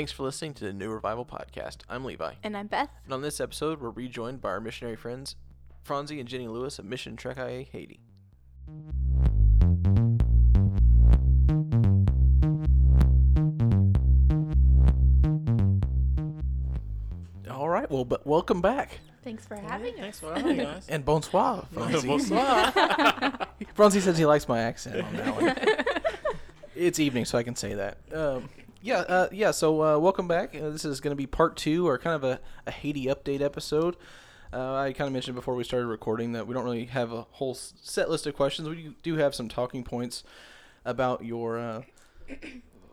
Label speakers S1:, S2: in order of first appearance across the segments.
S1: Thanks for listening to the New Revival Podcast. I'm Levi.
S2: And I'm Beth.
S1: And on this episode, we're rejoined by our missionary friends, Franzi and Jenny Lewis of Mission Trek IA Haiti. All right, well, but welcome back.
S2: Thanks for having us.
S3: Thanks for having us.
S1: And bonsoir, Franzi.
S3: Bonsoir.
S1: Franzi says he likes my accent on that one. it's evening, so I can say that. Um, yeah, uh, yeah. So uh, welcome back. Uh, this is going to be part two, or kind of a, a Haiti update episode. Uh, I kind of mentioned before we started recording that we don't really have a whole set list of questions. We do have some talking points about your uh,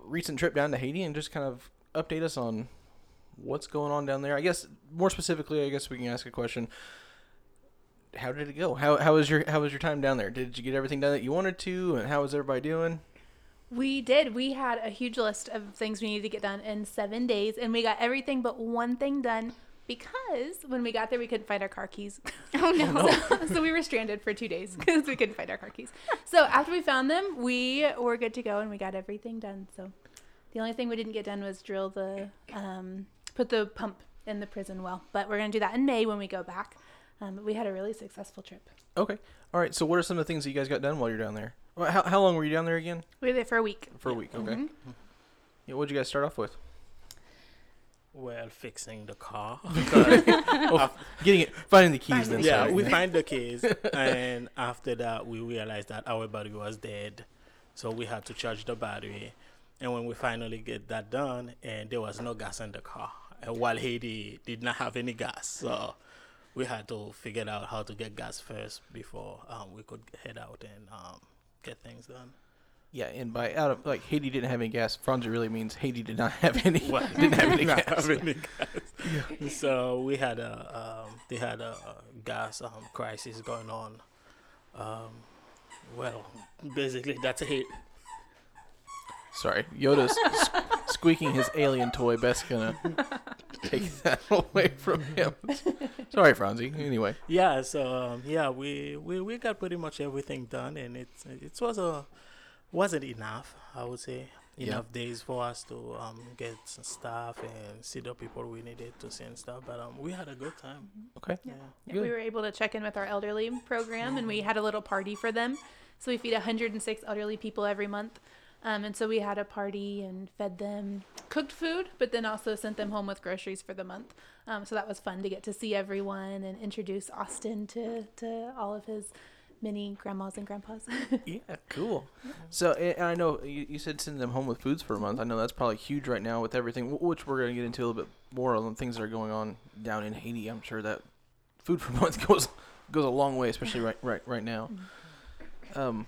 S1: recent trip down to Haiti, and just kind of update us on what's going on down there. I guess more specifically, I guess we can ask a question how did it go? How how was your how was your time down there? Did you get everything done that you wanted to? And how was everybody doing?
S2: We did. We had a huge list of things we needed to get done in seven days, and we got everything but one thing done because when we got there, we couldn't find our car keys.
S4: Oh no.
S2: so, so we were stranded for two days because we couldn't find our car keys. So after we found them, we were good to go, and we got everything done. So the only thing we didn't get done was drill the um, put the pump in the prison well, but we're gonna do that in May when we go back. Um, but we had a really successful trip.
S1: Okay. All right. So what are some of the things that you guys got done while you're down there? Well, How how long were you down there again?
S2: We were there for a week.
S1: For a week. Okay.
S2: Mhm.
S1: Yeah, what'd you guys start off with?
S3: well, fixing the car.
S1: Oh, getting it, finding the keys. Then
S3: yeah,
S1: sorry.
S3: we find the keys, and after that, we realized that our battery was dead, so we had to charge the battery. And when we finally get that done, and there was no gas in the car, and while Haiti did not have any gas, so we had to figure out how to get gas first before um, we could head out and um, get things done.
S1: Yeah, and by out of like Haiti didn't have any gas. Franzi really means Haiti did not have any.
S3: Well,
S1: didn't have any
S3: not
S1: gas.
S3: have any gas. So we had a um, they had a, a gas um, crisis going on. Um, well, basically that's it.
S1: Sorry, Yoda's squeaking his alien toy. Best gonna take that away from him. Sorry, Franzi. Anyway.
S3: Yeah. So um, yeah, we, we we got pretty much everything done, and it it was a wasn't enough. I would say
S1: Yeah.
S3: enough days for us to um, get some stuff and see the people we needed to see and stuff. But um, we had a good time.
S1: Okay.
S3: Yeah.
S2: Yeah, we were able to check in with our elderly program and we had a little party for them. So we feed 106 elderly people every month. Um, and so we had a party and fed them cooked food, but then also sent them home with groceries for the month. Um, so that was fun to get to see everyone and introduce Austin to, to all of his many grandmas and grandpas.
S1: Yeah, cool. So, and I know you, you said send them home with foods for a month. I know that's probably huge right now with everything, which we're going to get into a little bit more on things that are going on down in Haiti. I'm sure that food for a month goes goes a long way, especially right right right now. Um,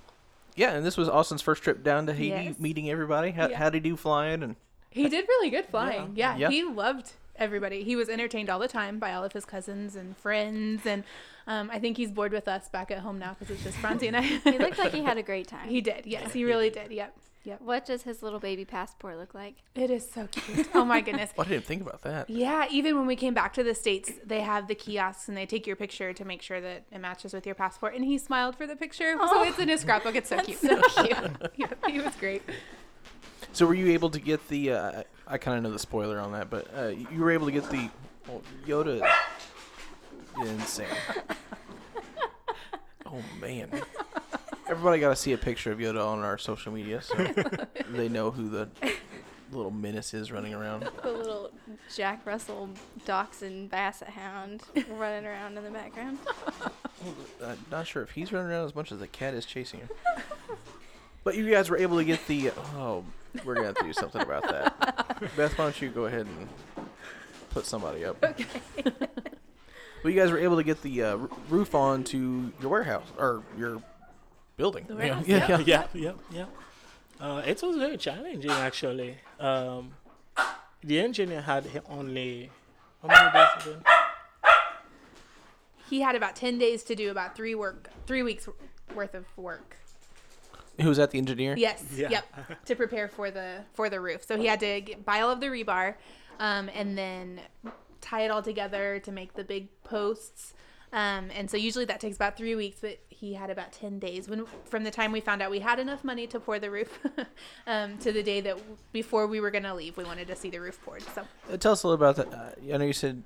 S1: yeah, and this was Austin's first trip down to Haiti,
S2: Yes.
S1: meeting everybody. How
S2: Yeah.
S1: how did he do flying? And
S2: He did really good flying. Yeah.
S1: Yeah.
S2: he loved everybody. He was entertained all the time by all of his cousins and friends, and um, I think he's bored with us back at home now because it's just Franzi and I.
S4: He looked like he had a great time.
S2: he did. Yes, he really did. Yep.
S4: What does his little baby passport look like?
S2: It is so cute. Oh my goodness.
S1: well, I didn't think about that.
S2: Yeah, even when we came back to the states, they have the kiosks and they take your picture to make sure that it matches with your passport. And he smiled for the picture, so
S4: Oh,
S2: it's in his scrapbook. It's so cute.
S4: so cute.
S2: yeah, he was great.
S1: So, were you able to get the? Uh, I kind of know the spoiler on that, but uh, you were able to get the well, Yoda. Insane. Oh man. Everybody got to see a picture of Yoda on our social media, so they know who the little menace is running around.
S4: The little Jack Russell dachshund basset hound running around in the background.
S1: Uh, not sure if he's running around as much as the cat is chasing him. But you guys were able to get the. Oh, we're gonna have to do something about that. Beth, why don't you go ahead and put somebody up? Okay. But you guys were able to get the uh, r- roof on to your warehouse or your building.
S2: The
S1: Yeah,
S2: warehouse,
S1: yeah, yeah.
S3: yeah, yeah, yeah. Uh, it was very challenging actually. Um, the engineer had only how many days again?
S2: He had about 10 days to do about three work, three weeks worth of work.
S1: Who was that? The engineer.
S2: Yes.
S3: Yeah.
S2: Yep. to prepare for the for the roof. So he had to get, buy all of the rebar, um, and then tie it all together to make the big posts. Um, and so usually that takes about three weeks, but he had about 10 days when from the time we found out we had enough money to pour the roof um, to the day that before we were going to leave, we wanted to see the roof poured. So
S1: Uh, tell us a little about that. Uh, I know you said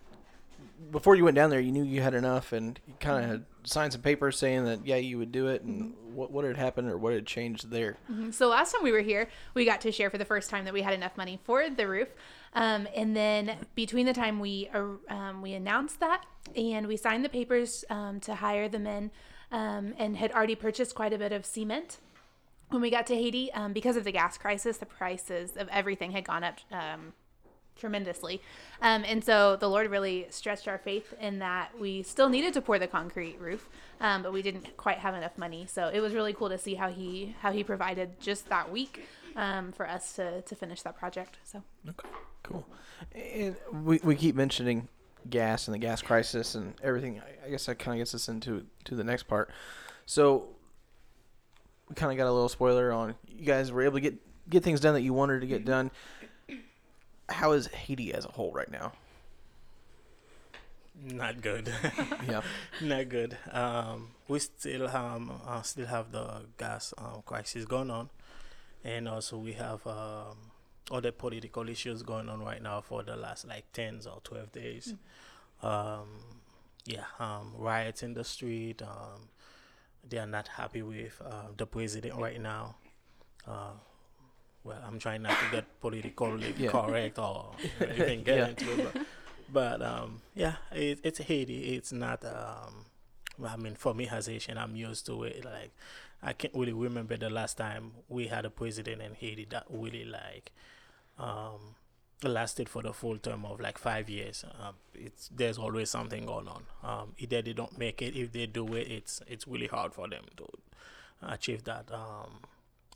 S1: before you went down there, you knew you had enough, and you kind of had signed some papers saying that yeah, you would do it. And what what had happened or what had changed there?
S2: Mhm. So last time we were here, we got to share for the first time that we had enough money for the roof. Um, and then between the time we uh, um, we announced that and we signed the papers um, to hire the men um, and had already purchased quite a bit of cement. When we got to Haiti, um, because of the gas crisis, the prices of everything had gone up um, tremendously. Um, and so the Lord really stretched our faith in that we still needed to pour the concrete roof, um, but we didn't quite have enough money. So it was really cool to see how he how he provided just that week um, for us to, to finish that project. So
S1: Okay, cool. And we we keep mentioning gas and the gas crisis and everything. I, guess that kind of gets us into to the next part. So we kind of got a little spoiler on you guys were able to get get things done that you wanted to get done. How is Haiti as a whole right now?
S3: Not good.
S1: Yeah.
S3: Not good. Um, we still um uh, still have the gas um, crisis going on, and also we have um, other political issues going on right now for the last like tens or twelve days. Um, yeah, um, riots in the street. Um, they are not happy with uh, the president right now. Uh, well, I'm trying not to get politically
S1: Yeah.
S3: correct or even get
S1: Yeah.
S3: into it, but but um, yeah, it, it's Haiti. It's not. Um, I mean, for me as Haitian, I'm used to it. Like, I can't really remember the last time we had a president in Haiti that really like um, lasted for the full term of like five years. Um, it's there's always something going on. Um, either they don't make it. If they do it, it's it's really hard for them to achieve that um,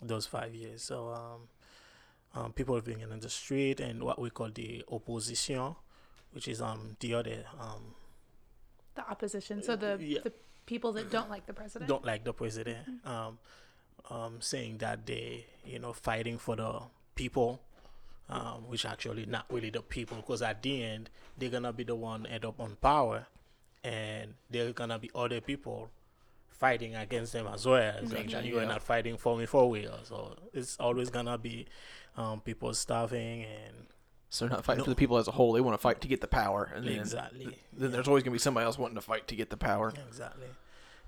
S3: those five years. So um, um, people being in the street and what we call the opposition, which is um the other um
S2: the opposition, so the
S3: Yeah.
S2: the people that don't like the president.
S3: don't like the president, um, um, saying that they, you know, fighting for the people, um, which actually not really the people, because at the end they're gonna be the one end up on power, and they're gonna be other people fighting against them as well. It's like, you are
S1: yeah.
S3: not fighting for me for real, so it's always gonna be um, people starving and
S1: So they're not fighting for the people as a whole. They want to fight to get the power, and then,
S3: exactly.
S1: then there's always gonna be somebody else wanting to fight to get the power.
S3: Exactly.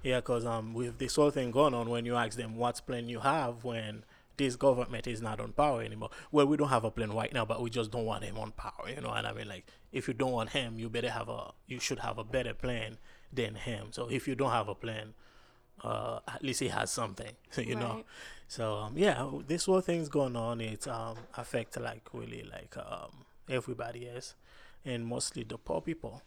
S3: Yeah, because um, with this whole thing going on, when you ask them what's plan you have when this government is not on power anymore, well, we don't have a plan right now, but we just don't want him on power. You know, and I mean, like, if you don't want him, you better have a, you should have a better plan than him. So if you don't have a plan, uh, at least he has something. You know. So um, yeah, this whole thing's going on. It um affect like really like um everybody else, and mostly the poor people.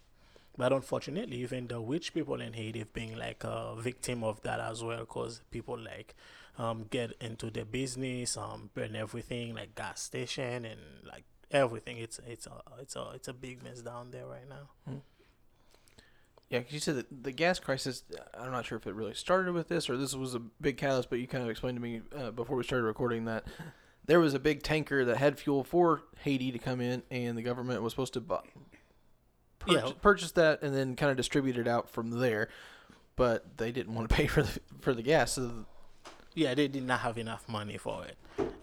S3: But unfortunately, even the rich people in Haiti have been like a victim of that as well, because people like um get into the business, um burn everything like gas station and like everything. It's it's a it's a it's a big mess down there right now.
S1: Yeah, 'cause you said that the gas crisis. I'm not sure if it really started with this or this was a big catalyst, but you kind of explained to me uh, before we started recording that there was a big tanker that had fuel for Haiti to come in, and the government was supposed to buy,
S3: Yeah.
S1: purchase, purchase that and then kind of distribute it out from there. But they didn't want to pay for the for the gas, so
S3: Yeah, they did not have enough money for it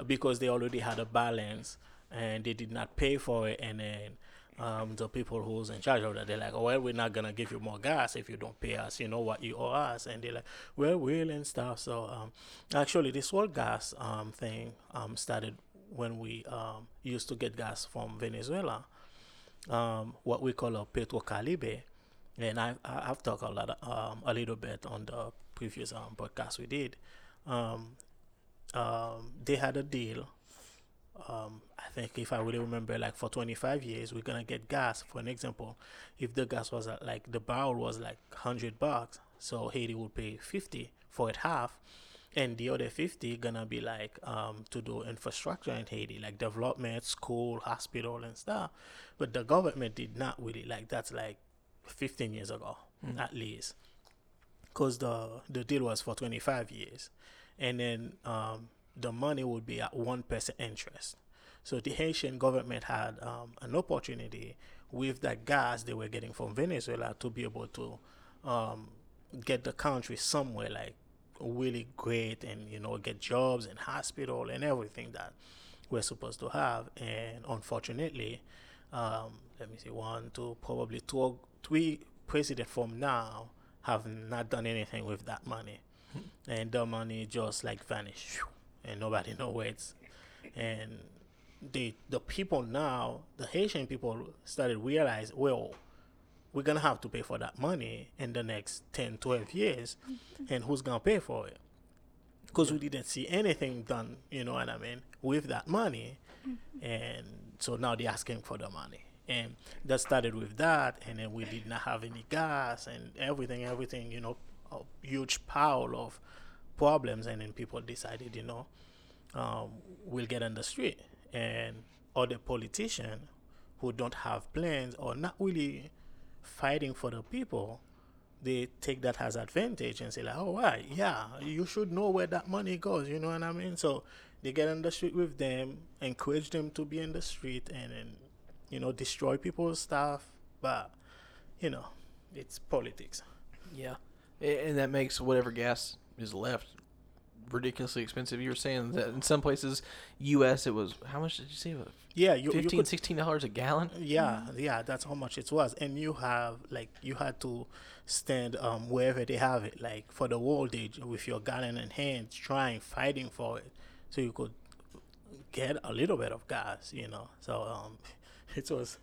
S3: because they already had a balance and they did not pay for it. And then um, the people who was in charge of that, they're like, well, we're not gonna give you more gas if you don't pay us. You know what you owe us, and they're like, well, we'll and stuff. So um, actually, this whole gas um, thing um, started when we um, used to get gas from Venezuela, um, what we call a Petrocaribe. And I, I've talked a lot, a little bit on the previous podcast we did. Um, um, they had a deal. Um, I think if I really remember, like for 25 years, we're gonna get gas. For an example, if the gas was at, like the barrel was like 100 bucks, so Haiti would pay 50 for it half, and the other 50 gonna be like um, to do infrastructure in Haiti, like development, school, hospital, and stuff. But the government did not really like that's like 15 years ago at least because the the deal was for 25 years. And then um, the money would be at 1% interest. So the haitian government had um, an opportunity with that gas they were getting from venezuela to be able to um, get the country somewhere like really great and you know get jobs and hospital and everything that we're supposed to have. And unfortunately um, let me see one two probably two three presidents from now have not done anything with that money. Hmm. And the money just like vanished and nobody know where it's and the the people now the haitian people started realize well we're gonna have to pay for that money in the next 10 12 years mm-hmm. and who's gonna pay for it? Because we didn't see anything done you know what i mean with that money. Mm-hmm. And so now they're asking for the money and that started with that and then we did not have any gas and everything everything you know a huge pile of problems and then people decided you know um, we'll get on the street. And other politicians who don't have plans or not really fighting for the people they take that as advantage and say like oh right yeah you should know where that money goes you know what i mean? So they get on the street with them encourage them to be in the street and then you know destroy people's stuff but you know it's politics
S1: Yeah, and that makes whatever gas is left ridiculously expensive. You were saying that in some places, U.S. it was how much did you say?
S3: yeah you, you
S1: 15
S3: could
S1: 16 dollars a gallon.
S3: Yeah, yeah, that's how much it was. And you have like you had to stand um wherever they have it, like for the voltage with your gallon in hand, trying fighting for it, so you could get a little bit of gas, you know. So um, it was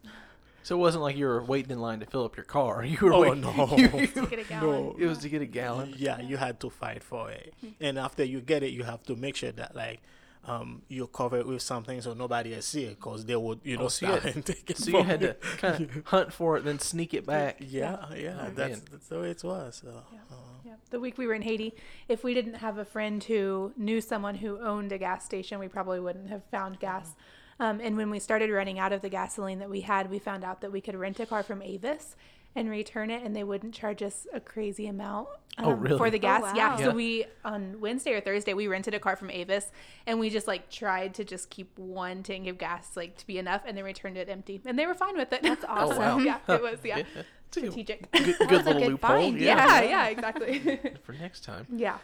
S1: So it wasn't like you were waiting in line to fill up your car. You were
S3: Oh,
S1: waiting.
S3: no.
S1: you-
S2: To get a gallon.
S3: no.
S1: it was to get a gallon.
S3: yeah, you had to fight for it, and after you get it, you have to make sure that like. Um, you cover it with something so nobody will see it, cause they would, you know,
S1: Oh, so you had-
S3: and take it.
S1: So you
S3: from
S1: had to kind of hunt for it, then sneak it back.
S3: Yeah, yeah,
S1: Oh,
S3: that's that's the way it was. So,
S2: Yeah.
S3: uh,
S2: Yeah. The week we were in Haiti, if we didn't have a friend who knew someone who owned a gas station, we probably wouldn't have found gas. Um, and when we started running out of the gasoline that we had, we found out that we could rent a car from Avis and return it, and they wouldn't charge us a crazy amount um,
S1: Oh, really?
S2: for the
S4: Oh,
S2: gas. Yeah.
S4: wow.
S1: Yeah.
S2: So we on Wednesday or Thursday we rented a car from Avis, and we just like tried to just keep one tank of gas like to be enough, and then returned it empty, and they were fine with it.
S4: That's
S1: Oh, wow.
S4: awesome.
S2: yeah, it was yeah,
S1: It's a good,
S2: strategic.
S1: good, good little
S4: good
S1: loophole.
S4: find.
S2: yeah,
S1: Yeah.
S2: yeah, exactly.
S1: For next time.
S2: yeah.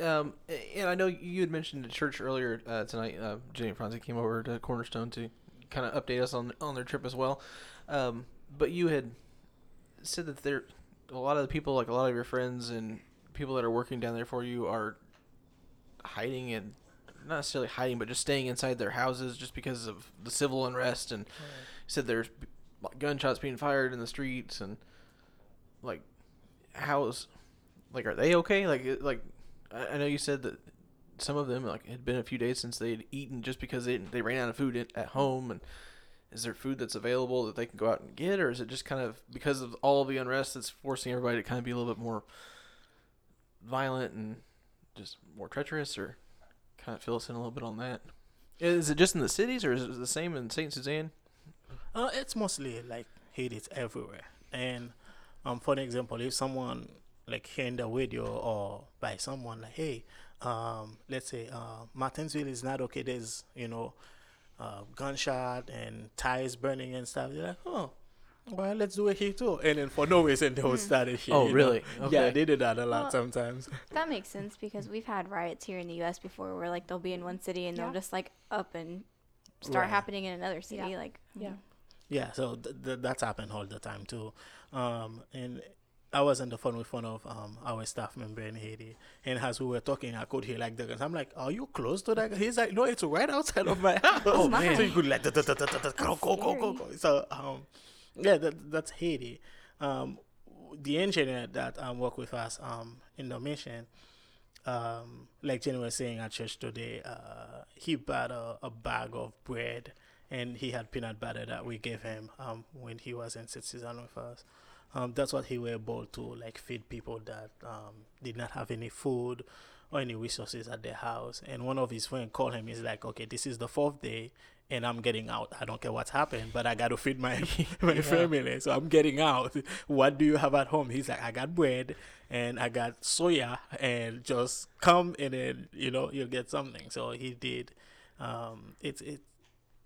S1: Um, and I know you had mentioned the church earlier uh, tonight. Uh, Jenny and Franzi came over to Cornerstone to kind of update us on on their trip as well. Um, but you had said that there a lot of the people, like a lot of your friends and people that are working down there for you, are hiding and not necessarily hiding, but just staying inside their houses just because of the civil unrest. And you said there's gunshots being fired in the streets and like how's like are they okay? Like like I know you said that some of them like had been a few days since they had eaten just because they they ran out of food at- home and is there food that's available that they can go out and get or is it just kind of because of all the unrest that's forcing everybody to kind of be a little bit more violent and just more treacherous or kind of fill us in a little bit on that is it just in the cities or is it the same in St. Suzanne
S3: Uh, it's mostly like hate it's everywhere. And um, for an example, if someone like hearing the radio or by someone like, hey, um, let's say uh, Martinsville is not okay. There's you know, uh, gunshot and tires burning and stuff. They're like, oh. Well, let's do it here too, and then for no reason they would start it here.
S1: Oh,
S3: you know?
S1: really?
S3: Yeah, they did that a lot
S4: Well,
S3: sometimes.
S4: That makes sense because we've had riots here in the U.S. before, where like they'll be in one city and
S2: Yeah.
S4: they'll just like up and start
S3: Right.
S4: happening in another city.
S2: Yeah.
S4: Like
S2: Yeah.
S3: Yeah, so th- th- that's happened all the time too. Um, and I was on the phone with one of um, our staff member in Haiti, and as we were talking, I could hear like the guns. I'm like, "Are you close to that?" guy?" He's like, "No, it's right outside of my house."
S1: Oh, man.
S3: So you could like, "Da, da, da, da, da, da, go, go, go, go, go." So um, yeah, that, that's Haiti. Um, the engineer that um work with us um in the mission, um, like Jenny was saying at church today, uh, he bought a, a bag of bread and he had peanut butter that we gave him um, when he was in citizen with us. Um, that's what he were able to like feed people that um, did not have any food or any resources at their house. And one of his friends called him. He's like, "Okay, this is the fourth day, and I'm getting out. I don't care what's happened, but I got to feed my my
S1: Yeah.
S3: family. So I'm getting out. What do you have at home?" He's like, "I got bread and I got soya, and just come and then you know you'll get something." So he did. Um, it's it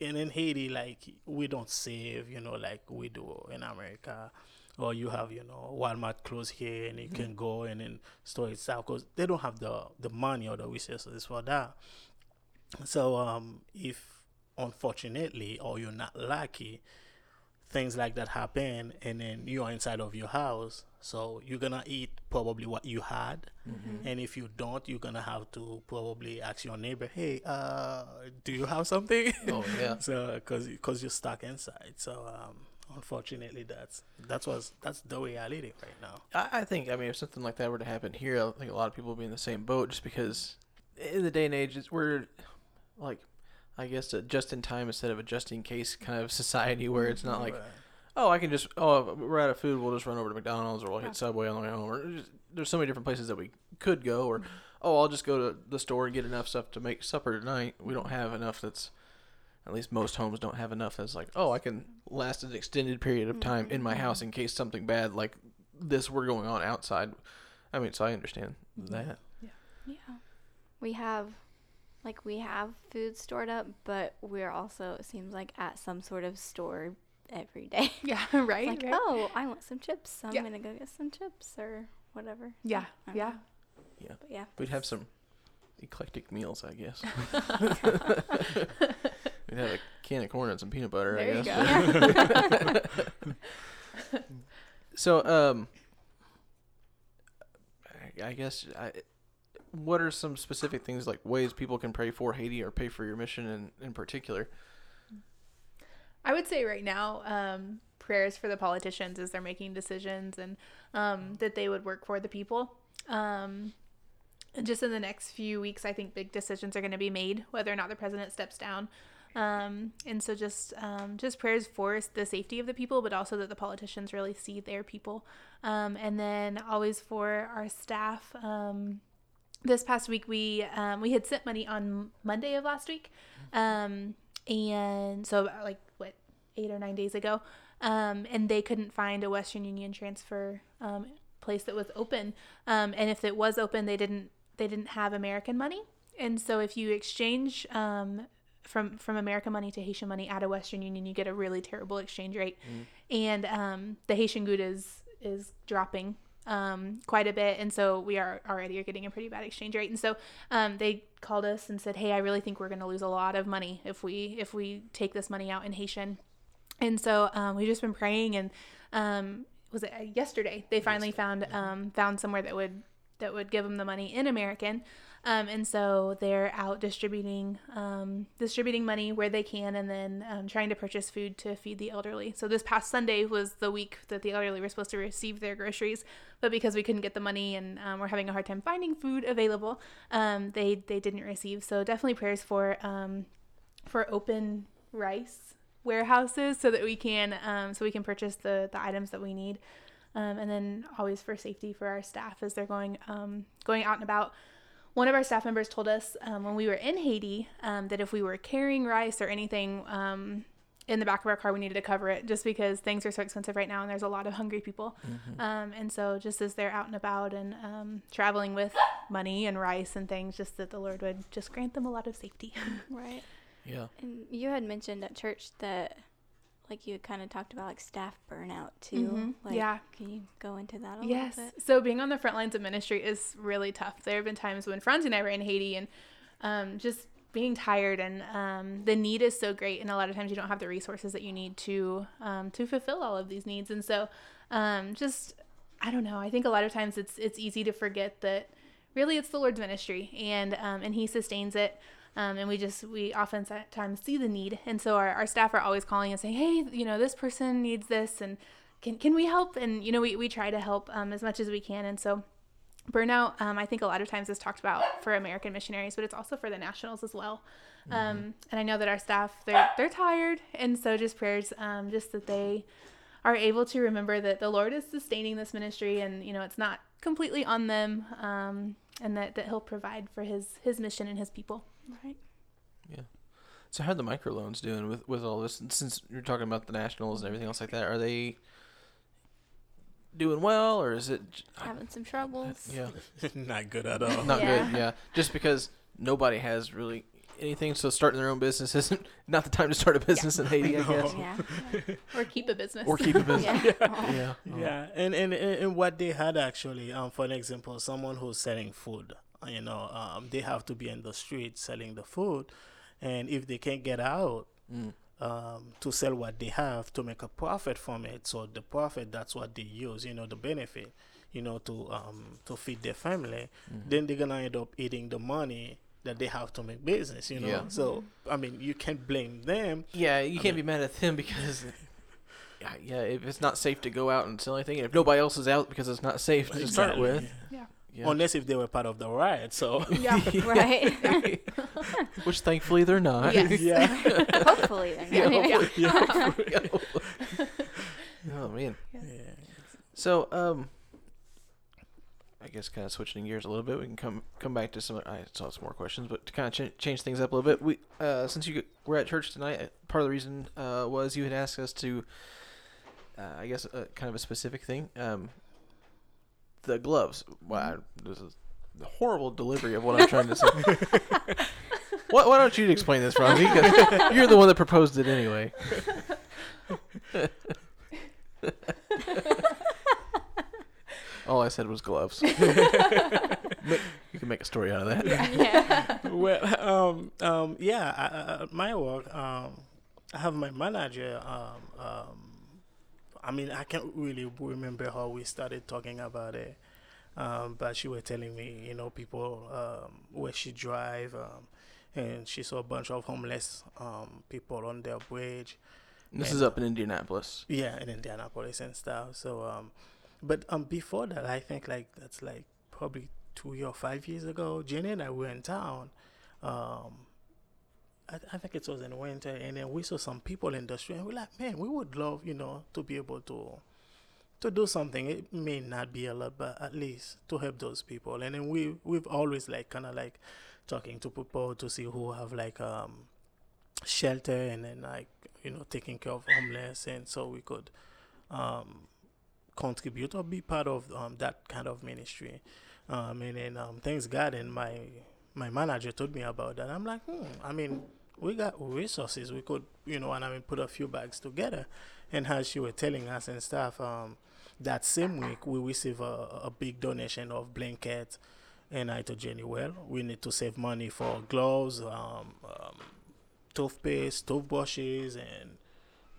S3: and in Haiti, like we don't save, you know, like we do in America. Or you have you know Walmart close here and you can go and store it out because they don't have the the money or the resources for that. So um, if unfortunately or you're not lucky, things like that happen and then you're inside of your house so you're gonna eat probably what you had
S1: Mm-hmm.
S3: and if you don't you're gonna have to probably ask your neighbor hey uh do you have something
S1: Oh yeah.
S3: so because because you're stuck inside so um unfortunately that's that's what's that's the reality right now
S1: I, I think I mean if something like that were to happen here, I think a lot of people would be in the same boat just because in the day and age it's we're like I guess a just in time instead of a just in case kind of society where it's not mm-hmm. like
S3: Right.
S1: oh I can just oh we're out of food we'll just run over to McDonald's or we'll hit Subway on the way home or just, there's so many different places that we could go or mm-hmm. oh I'll just go to the store and get enough stuff to make supper tonight. We don't have enough that's at least most homes don't have enough that's like oh I can last an extended period of time in my mm-hmm. house in case something bad like this were going on outside. I mean, so I understand that.
S4: Yeah. Yeah. We have like we have food stored up, but we're also it seems like at some sort of store every day.
S2: Yeah, right.
S4: like,
S2: right.
S4: oh, I want some chips. So I'm
S2: Yeah.
S4: gonna go get some chips or whatever.
S2: Yeah,
S4: I
S2: yeah.
S4: know.
S1: Yeah.
S4: But yeah.
S1: We'd have some eclectic meals, I guess. We'd have a can of corn and some peanut butter,
S2: There
S1: I
S2: you
S1: guess.
S2: go.
S1: So, um, I- guess, I, what are some specific things like ways people can pray for Haiti or pray for your mission in, in particular?
S2: I would say right now, um, prayers for the politicians as they're making decisions and um, that they would work for the people. Um, and just in the next few weeks, I think big decisions are going to be made, whether or not the president steps down. Um, and so just um, just prayers for the safety of the people, but also that the politicians really see their people. Um, and then always for our staff. Um, this past week, we um, we had sent money on Monday of last week, um, and so like what eight or nine days ago, and they couldn't find a Western Union transfer place that was open. And if it was open, they didn't they didn't have American money. And so if you exchange um, from from American money to Haitian money at a Western Union, you get a really terrible exchange rate, and um, the Haitian gourde is is dropping um, quite a bit, and so we are already are getting a pretty bad exchange rate. And so um, they called us and said, "Hey, I really think we're going to lose a lot of money if we if we take this money out in Haitian." And so um, we've just been praying, and um, was it uh, yesterday? They finally found um, found somewhere that would that would give them the money in American. Um, and so they're out distributing um, distributing money where they can, and then um, trying to purchase food to feed the elderly. So this past Sunday was the week that the elderly were supposed to receive their groceries, but because we couldn't get the money and um, we're having a hard time finding food available, um, they they didn't receive. So definitely prayers for um, for open rice warehouses so that we can so we can purchase the the items that we need. And then always for safety for our staff as they're going going out and about one of our staff members told us um, when we were in Haiti um, that if we were carrying rice or anything um, in the back of our car, we needed to cover it just because things are so expensive right now and there's a lot of hungry people. Um, and so, just as they're out and about and um, traveling with money and rice and things, just that the Lord would just grant them a lot of safety.
S4: Right.
S1: Yeah.
S4: And you had mentioned at church that like you kind of talked about like staff burnout too.
S2: Mhm.
S4: Like,
S2: Yeah.
S4: Can you go into that a
S2: yes.
S4: little bit? Yes.
S2: So, being on the front lines of ministry is really tough. There have been times when Franzi and I were in Haiti and um, just being tired and um, the need is so great and a lot of times you don't have the resources that you need to um, to fulfill all of these needs and so um, just I don't know I think a lot of times it's it's easy to forget that really it's the Lord's ministry and um, and he sustains it um, and we just we oftentimes see the need. And so our, our staff are always calling and saying hey you know this person needs this and can, can we help? And you know we, we try to help um, as much as we can. And so burnout um, i think a lot of times is talked about for american missionaries but it's also for the nationals as well. Um, and i know that our staff they're, they're tired. And so just prayers um, just that they are able to remember that the lord is sustaining this ministry and you know it's not completely on them um, and that, that he'll provide for his his mission and his people
S4: Right. Yeah.
S1: So how are the microloans doing with with all this? Since you're talking about the nationals and everything else like that, are they doing well, or is it
S4: Having some troubles.
S1: yeah
S3: not good at all
S1: not
S4: Yeah.
S1: good? Yeah, just because nobody has really anything? So starting their own business isn't not the time to start a business in Haiti, I guess,
S4: Yeah.
S2: Or keep a business.
S1: or keep a business.
S4: yeah.
S1: Yeah.
S3: Yeah, and, and and and what they had actually, um, for an example, someone who's selling food, you know, um, they have to be in the street selling the food, and if they can't get out,
S1: Mm.
S3: um, to sell what they have to make a profit from it, so the profit that's what they use, you know, the benefit, you know, to um to feed their family,
S1: Mhm.
S3: then they're gonna end up eating the money that they have to make business, you know.
S1: Yeah.
S3: So I mean, you can't blame them.
S1: Yeah, you
S3: I
S1: can't
S3: mean-
S1: be mad at them because, yeah, yeah, if it's not safe to go out and sell anything, and if nobody else is out because it's not safe to start with,
S2: Yeah.
S1: yeah.
S3: Unless if they were part of the riot, so
S2: Yeah.
S4: Right.
S1: which thankfully they're not.
S2: Yes.
S3: yeah.
S4: Hopefully they're
S1: Yeah,
S4: not.
S1: hopefully- oh man.
S3: yeah.
S1: So, um, I guess kind of switching gears a little bit, we can come come back to some. I saw some more questions, but to kind of ch- change things up a little bit, we uh, since you were at church tonight, uh, part of the reason uh, was you had asked us to, uh, I guess, uh, kind of a specific thing, um, the gloves. Wow, this is the horrible delivery of what I'm trying to say. why, why don't you explain this, Robbie? 'Cause you're the one that proposed it anyway. All I said was gloves. Ma- you can make a story out of that.
S4: yeah.
S3: well, um, um, yeah, I, I, I- my work, um, I have my manager. Um, um, I mean, I can't really remember how we started talking about it, um, but she was telling me, you know, people um, where she drive, um, and she saw a bunch of homeless um, people on their bridge.
S1: This
S3: And,
S1: is up in Indianapolis.
S3: Yeah, in Indianapolis and stuff. So, um, but um, before that, I think like that's like probably two or five years ago. Jenny and I were in town. Um, I, I think it was in winter, and then we saw some people in the street, and we're like, man, we would love, you know, to be able to to do something. It may not be a lot, but at least to help those people. And then we we've always like kind of like talking to people to see who have like um shelter and then like you know taking care of homeless and so we could um contribute or be part of um that kind of ministry um and then um thanks god and my my manager told me about that i'm like hmm i mean we got resources we could you know and i mean put a few bags together. And as she was telling us and stuff um that same week we received a, a big donation of blankets and I told well, we need to save money for gloves, um, um, toothpaste, toothbrushes, and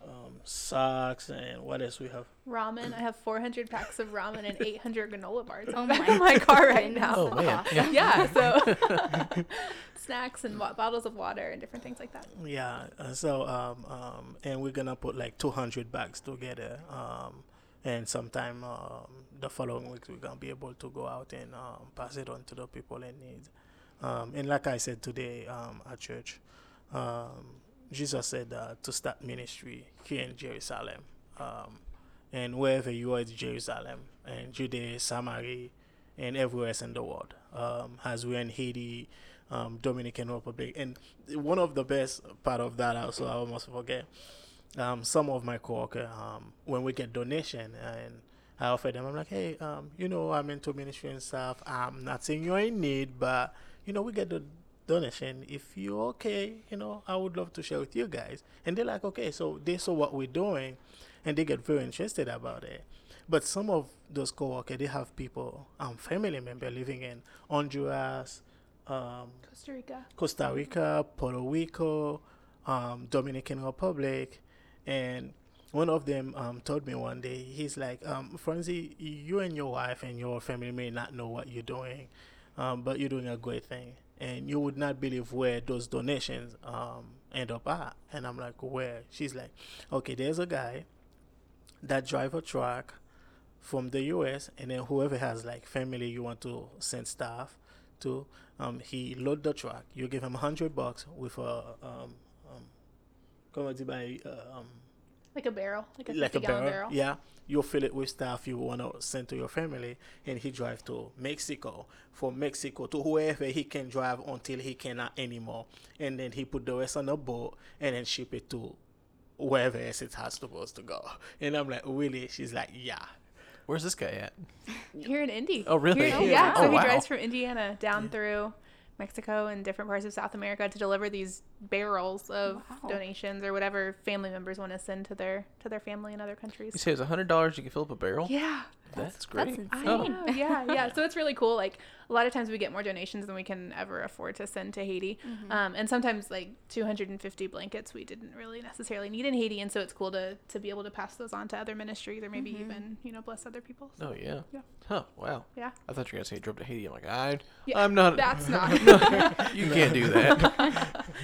S3: um, socks, and what else we have?
S2: Ramen. I have 400 packs of ramen and 800 granola bars
S4: Oh
S2: in
S4: my
S2: my car right now.
S1: Oh man. Yeah.
S2: Yeah, so snacks and wa- bottles of water and different things like that.
S3: Yeah, uh, so um, um, and we're gonna put like 200 bags together, um, and sometime um, the following week we're gonna be able to go out and um, pass it on to the people in need. Um, and like I said today um, at church, um, Jesus said uh, to start ministry here in Jerusalem, um, and wherever you are in Jerusalem and Judea, Samaria, and everywhere else in the world. Um, as we're in Haiti, um, Dominican Republic, and one of the best part of that also I almost forget. Um, some of my coworker, um, when we get donation and I offer them, I'm like, hey, um, you know, I'm into ministry and stuff. I'm not saying you're in need, but you know, we get the donation. If you're okay, you know, I would love to share with you guys. And they're like, okay, so they saw what we're doing, and they get very interested about it. But some of those coworkers, they have people, um, family member living in Honduras, um,
S2: Costa Rica.
S3: Costa Rica, Puerto Rico, um, Dominican Republic, and one of them um, told me one day, he's like, um, Franzi, you and your wife and your family may not know what you're doing, um, but you're doing a great thing, and you would not believe where those donations um, end up at. And I'm like, where? She's like, okay, there's a guy that drive a truck from the U.S. and then whoever has like family you want to send stuff to, um, he load the truck. You give him a hundred bucks with a um, um, by, uh, um,
S2: Like a barrel. Like a 50
S3: like a
S2: gallon
S3: barrel.
S2: barrel.
S3: Yeah, you fill it with stuff you want to send to your family, and he drive to Mexico. From Mexico to wherever he can drive until he cannot anymore, and then he put the rest on a boat and then ship it to wherever else it has supposed to go. And I'm like, really? She's like, yeah.
S1: Where's this guy at?
S2: Here in Indy.
S1: Oh, really?
S2: Here-
S4: Oh,
S2: yeah.
S4: wow.
S2: So
S1: Oh,
S2: he drives from Indiana down through Mexico and different parts of South America to deliver these barrels of
S4: Wow.
S2: donations or whatever family members want to send to their to their family in other countries.
S1: You say it's a hundred dollars you can fill up a barrel.
S2: Yeah,
S1: that's, great.
S4: That's
S2: I
S4: insane.
S2: know. Yeah, yeah. So it's really cool. Like a lot of times we get more donations than we can ever afford to send to Haiti,
S4: Mm-hmm.
S2: um, and sometimes like 250 blankets we didn't really necessarily need in Haiti, and so it's cool to to be able to pass those on to other ministries or maybe even you know bless other people. So,
S1: Oh yeah.
S2: Yeah.
S1: Huh. Wow.
S2: yeah,
S1: I thought you were gonna say you drove to Haiti. I'm like, I,
S2: Yeah,
S1: I'm not.
S2: that's not.
S1: you can't do that.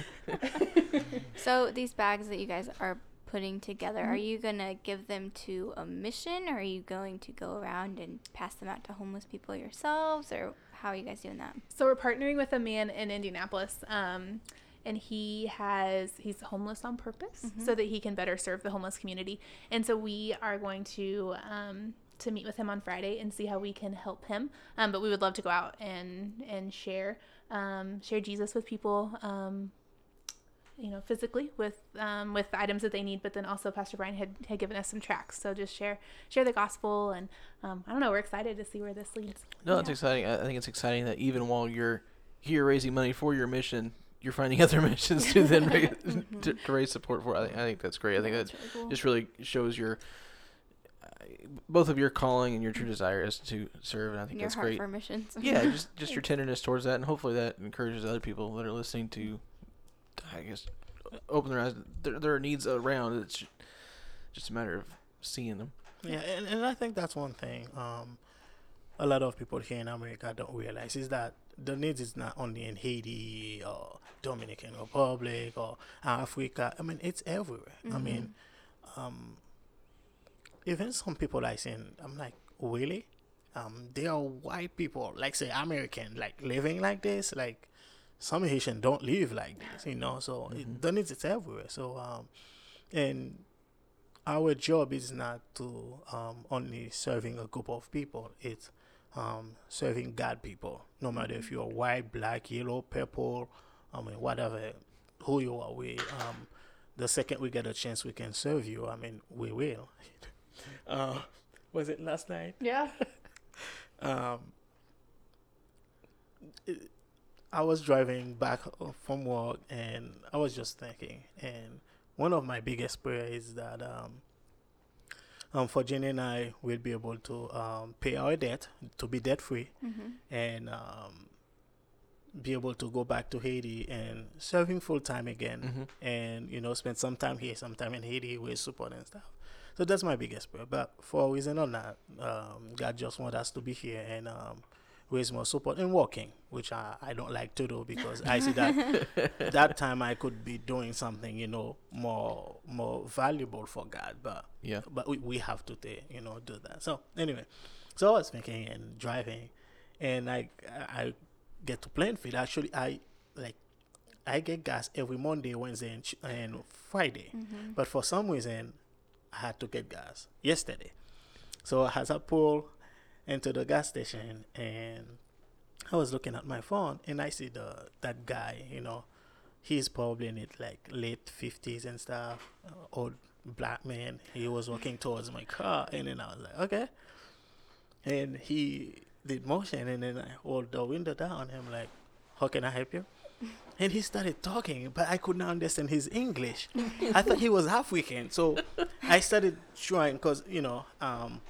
S4: So these bags that you guys are putting together,
S2: Mm-hmm.
S4: are you gonna give them to a mission, or are you going to go around and pass them out to homeless people yourselves, or how are you guys doing that?
S2: So we're partnering with a man in Indianapolis, um, and he has he's homeless on purpose so that he can better serve the homeless community. And so we are going to um, to meet with him on Friday and see how we can help him. Um, but we would love to go out and and share um, share Jesus with people. You know, physically with um, with the items that they need, but then also Pastor Brian had, had given us some tracts. So just share share the gospel, and um, I don't know, we're excited to see where this leads.
S1: No, it's
S2: Yeah.
S1: exciting. I I think it's exciting that even while you're here raising money for your mission, you're finding other missions to then raise, to, to raise support for. I think, I think that's great. I think that
S4: really cool.
S1: just really shows your uh, both of your calling and your true desire is to serve, and I think
S4: Your
S1: that's
S4: heart
S1: great.
S4: for missions.
S1: yeah, just just your tenderness towards that, and hopefully that encourages other people that are listening to, I guess, open their eyes. There, there are needs around. It's just a matter of seeing them.
S3: Yeah, and, and I think that's one thing um, a lot of people here in America don't realize is that the needs is not only in Haiti or Dominican Republic or Africa. I mean, it's everywhere. I mean, um, even some people I seen, I'm like, really? Um, they are white people, like say American, like living like this, like some Haitian don't live like this, you know. So it, the needs is everywhere. So um, and our job is not to um, only serving a group of people. It's um, serving God people, no matter if you're white, black, yellow, purple, I mean whatever, who you are. We um, the second we get a chance, we can serve you. I mean, we will. uh, was it last night?
S2: Yeah.
S3: um, it- I was driving back from work and I was just thinking, and one of my biggest prayer is that um, um, for Jenny and I, we'll be able to um, pay our debt, to be debt free,
S4: Mm-hmm.
S3: and um, be able to go back to Haiti and serving full time again
S1: Mm-hmm.
S3: and you know spend some time here, some time in Haiti with support and stuff. So that's my biggest prayer. But for a reason or not, um, God just wants us to be here and um, raise more support in walking, which I, I don't like to do because I see that that time I could be doing something you know more more valuable for God. But
S1: Yeah.
S3: but we, we have to ta- you know do that. So anyway, so I was thinking and driving, and I I get to Plainfield. Actually, I like I get gas every Monday, Wednesday, and, and Friday.
S4: Mm-hmm.
S3: But for some reason, I had to get gas yesterday. So as I pull into the gas station, and I was looking at my phone, and I see the that guy. You know, he's probably in it like late fifties and stuff. Uh, old black man. He was walking towards my car, and then I was like, okay. And he did motion, and then I hold the window down. And I'm like, how can I help you? And he started talking, but I could not understand his English. I thought he was African, so I started trying because you know um,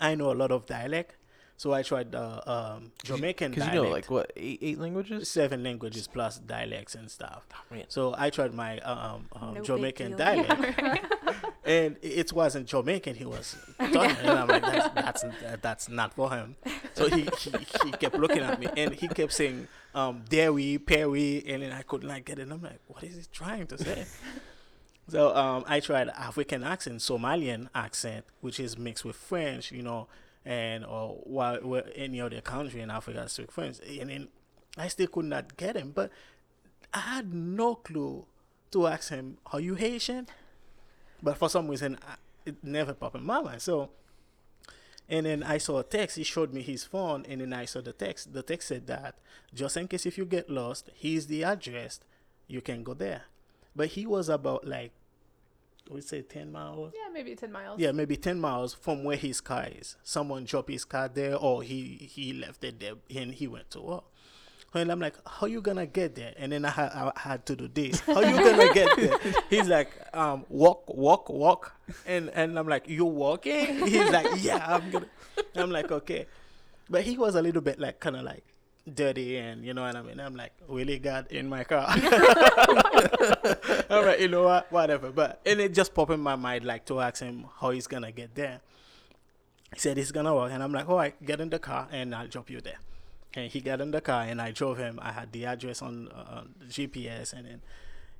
S3: I know a lot of dialect, so I tried the um, Jamaican
S1: Because
S3: dialect.
S1: you know, like what eight eight languages?
S3: seven languages plus dialects and stuff.
S1: Man.
S3: So I tried my um, um,
S4: No big
S3: Jamaican
S4: deal.
S3: dialect, and it wasn't Jamaican. He was talking, and I'm like, that's that's, that- that's not for him. So he, he he kept looking at me, and he kept saying um, dairy, perry, and then I couldn't like get it. I'm like, what is he trying to say? So um, I tried African accent, Somalian accent, which is mixed with French, you know, and or while where any other country in Africa speak French, and then I still could not get him. But I had no clue to ask him, "Are you Haitian?" But for some reason, I, it never popped in my mind. So, and then I saw a text. He showed me his phone, and then I saw the text. The text said that just in case if you get lost, here's the address. You can go there. But he was about like, we say ten miles.
S2: Yeah, maybe 10 miles.
S3: Yeah, maybe ten miles from where his car is. Someone dropped his car there, or he he left it there and he went to work. And I'm like, how you gonna get there? And then I, ha- I had to do this. How you gonna get there? He's like, um, walk, walk, walk. And and I'm like, you walking? He's like, yeah, I'm gonna. I'm like, okay. But he was a little bit like, kind of like dirty, and you know what I mean. I'm like, really got in my car. I'm like, you know what, whatever. But and it just popped in my mind like to ask him how he's gonna get there. He said he's gonna walk, and I'm like, all right, get in the car, and I'll drop you there. And he got in the car, and I drove him. I had the address on uh, GPS, and then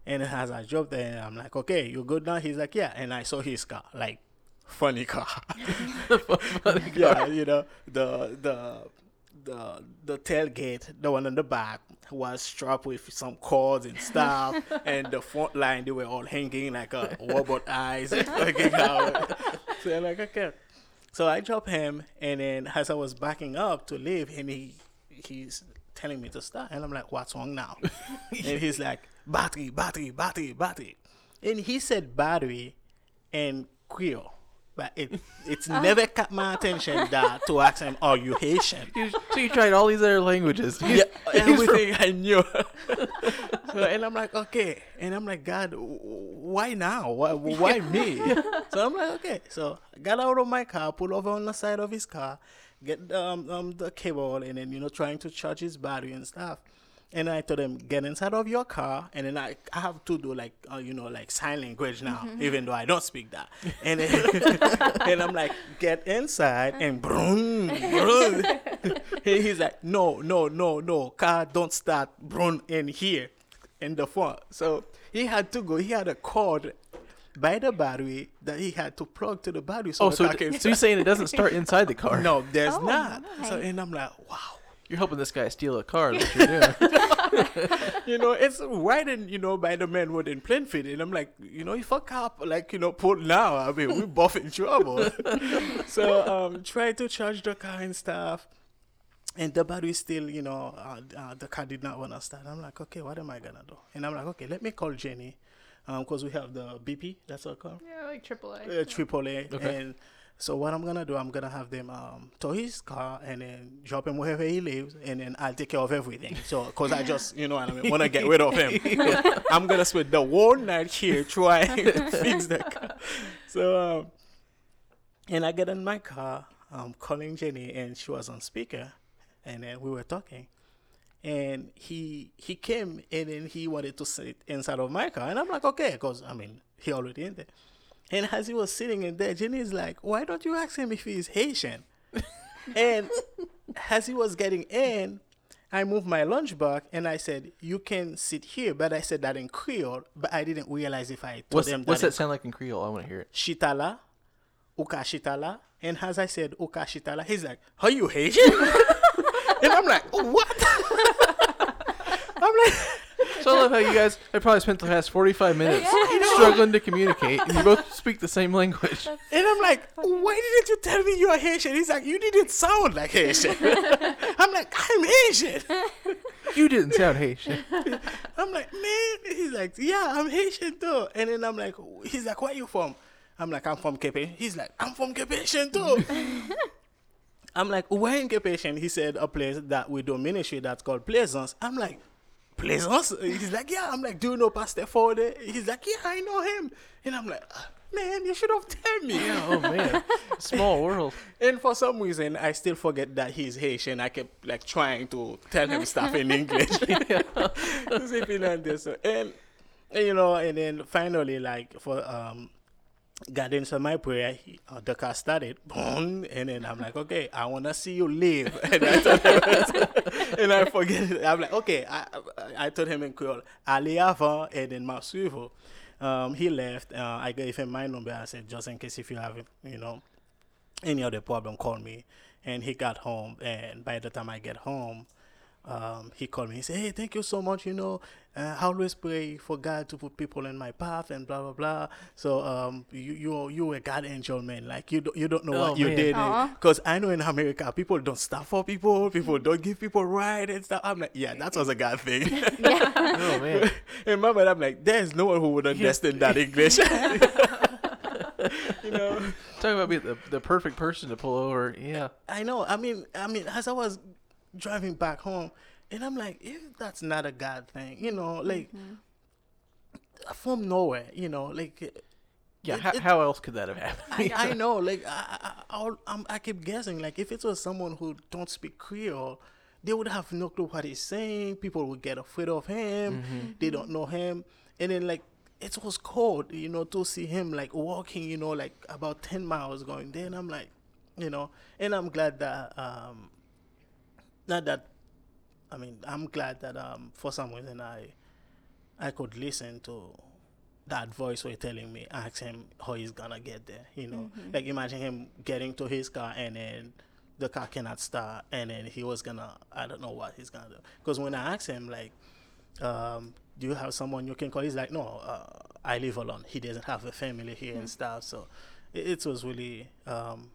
S3: and as I drove there, I'm like, okay, you good now? He's like, yeah. And I saw his car, like funny car. yeah, you know the the the the tailgate, the one on the back, was strapped with some cords and stuff, and the front line they were all hanging like a robot eyes looking out. So I'm like, okay. So I drop him, and then as I was backing up to leave, and he he's telling me to stop, and I'm like, what's wrong now? and he's like, battery, battery, battery, battery, and he said battery and Creole. But it, it's never caught my attention that to ask him, "Are you Haitian?"
S1: So you tried all these other languages.
S3: yeah, everything I knew. so, and I'm like, okay. And I'm like, God, why now? Why, why me? so I'm like, okay. So I got out of my car, pull over on the side of his car, get um, um the cable, and then you know trying to charge his battery and stuff. And I told him, get inside of your car, and then I, I have to do like uh, you know like sign language now, even though I don't speak that. And then, and I'm like, get inside and broom, broom. He's like, no, no, no, no, car don't start broom in here, in the front. So he had to go. He had a cord by the battery that he had to plug to the battery. So
S1: Oh,
S3: the
S1: so,
S3: car
S1: d-
S3: can
S1: so you're saying it doesn't start inside the car?
S3: No, there's
S4: Oh,
S3: not. So and I'm like, wow.
S1: You're helping this guy steal a car. That's what you're doing.
S3: you know, it's right in, you know, by the man wood in Plainfield. And I'm like, you know, you fuck up, like, you know, put now, I mean, we both in trouble. so, um, try to charge the car and stuff. And the battery still, you know, uh, uh, the car did not want to start. I'm like, okay, what am I going to do? And I'm like, okay, let me call Jenny. Because we have the BP, that's what it's called
S2: Yeah, like AAA.
S3: uh, triple A.
S1: Okay.
S3: And so what I'm gonna do, I'm gonna have them um tow his car and then drop him wherever he lives, and then I'll take care of everything. So cause I just you know I mean, wanna get rid of him. I'm gonna spend the whole night here trying to fix the car. So um, and I get in my car, um, calling Jenny, and she was on speaker, and then we were talking. And he he came and then he wanted to sit inside of my car, and I'm like, okay, because I mean he already in there. And as he was sitting in there, Jenny's like, why don't you ask him if he's Haitian? and as he was getting in, I moved my lunch bag and I said, you can sit here. But I said that in Creole, but I didn't realize if I told
S1: What's,
S3: them
S1: what's
S3: that
S1: that sound like in Creole? I want to hear it.
S3: Shitala, Ukashitala. And as I said, Ukashitala, he's like, are you Haitian? and I'm like, what? I'm like,
S1: So I love how you guys have probably spent the past 45 minutes struggling to communicate, and you both speak the same language.
S3: and I'm like, why didn't you tell me you're Haitian? He's like, you didn't sound like Haitian. I'm like, I'm Haitian.
S1: You didn't sound Haitian.
S3: I'm like, man. He's like, yeah, I'm Haitian too. And then I'm like, he's like, where you from? I'm like, I'm from Cape. He's like, I'm from Cape Haitian too. I'm like, where in Cape Haitian? He said a place that we do ministry that's called Plaisance. I'm like, Plaisance? He's like, yeah. I'm like, do you know Pastor Ford? He's like, yeah, I know him. And I'm like, "Ah, man, you should have told me.
S1: Oh, man. Small world.
S3: And for some reason, I still forget that he's Haitian. I kept like trying to tell him stuff in English. to see if. And, and you know, and then finally, like for um, got into my prayer, uh, the car started, boom, and then I'm like, okay, I wanna see you live. And I and I forget. It. I'm like, okay, I, I told him in Creole, allez avant, and then ma. Um, he left. Uh, I gave him my number. I said, just in case if you have, you know, any other problem, call me. And he got home, and by the time I get home, um, he called me. He said, "Hey, thank you so much. You know, uh, I always pray for God to put people in my path and blah blah blah. So um, you you you a God angel man. Like you don't you don't know
S1: Oh,
S3: what you
S1: man.
S3: did.
S4: Aw.
S3: Because I know in America people don't stop for people. People don't give people right and stuff. I'm like, yeah, that was a God thing.
S1: Oh, man.
S3: in my mind, I'm like, there's no one who would understand that English. you know.
S1: Talk about being the, the perfect person to pull over. Yeah.
S3: I know. I mean, I mean, as I was driving back home, And I'm like, if that's not a God thing, you know, like from nowhere, you know, like
S1: Yeah,
S3: It-
S1: how,
S3: it-
S1: how else could that have happened?
S3: I, I know, like I, I, I'll- I'm, keep guessing. Like if it was someone who don't speak Creole, they would have no clue what he's saying. People would get afraid of him. They don't know him, and then like it was cold, you know, to see him like walking, you know, like about ten miles going there. And I'm like, you know, and I'm glad that, um, not that, I mean, I'm glad that um for some reason I, I could listen to that voice were telling me, ask him how he's gonna get there. You know, like imagine him getting to his car and then the car cannot start, and then he was gonna, I don't know what he's gonna do. Because when I asked him, like, um, do you have someone you can call? He's like, no, uh, I live alone. He doesn't have a family here and stuff. So it, it was really um,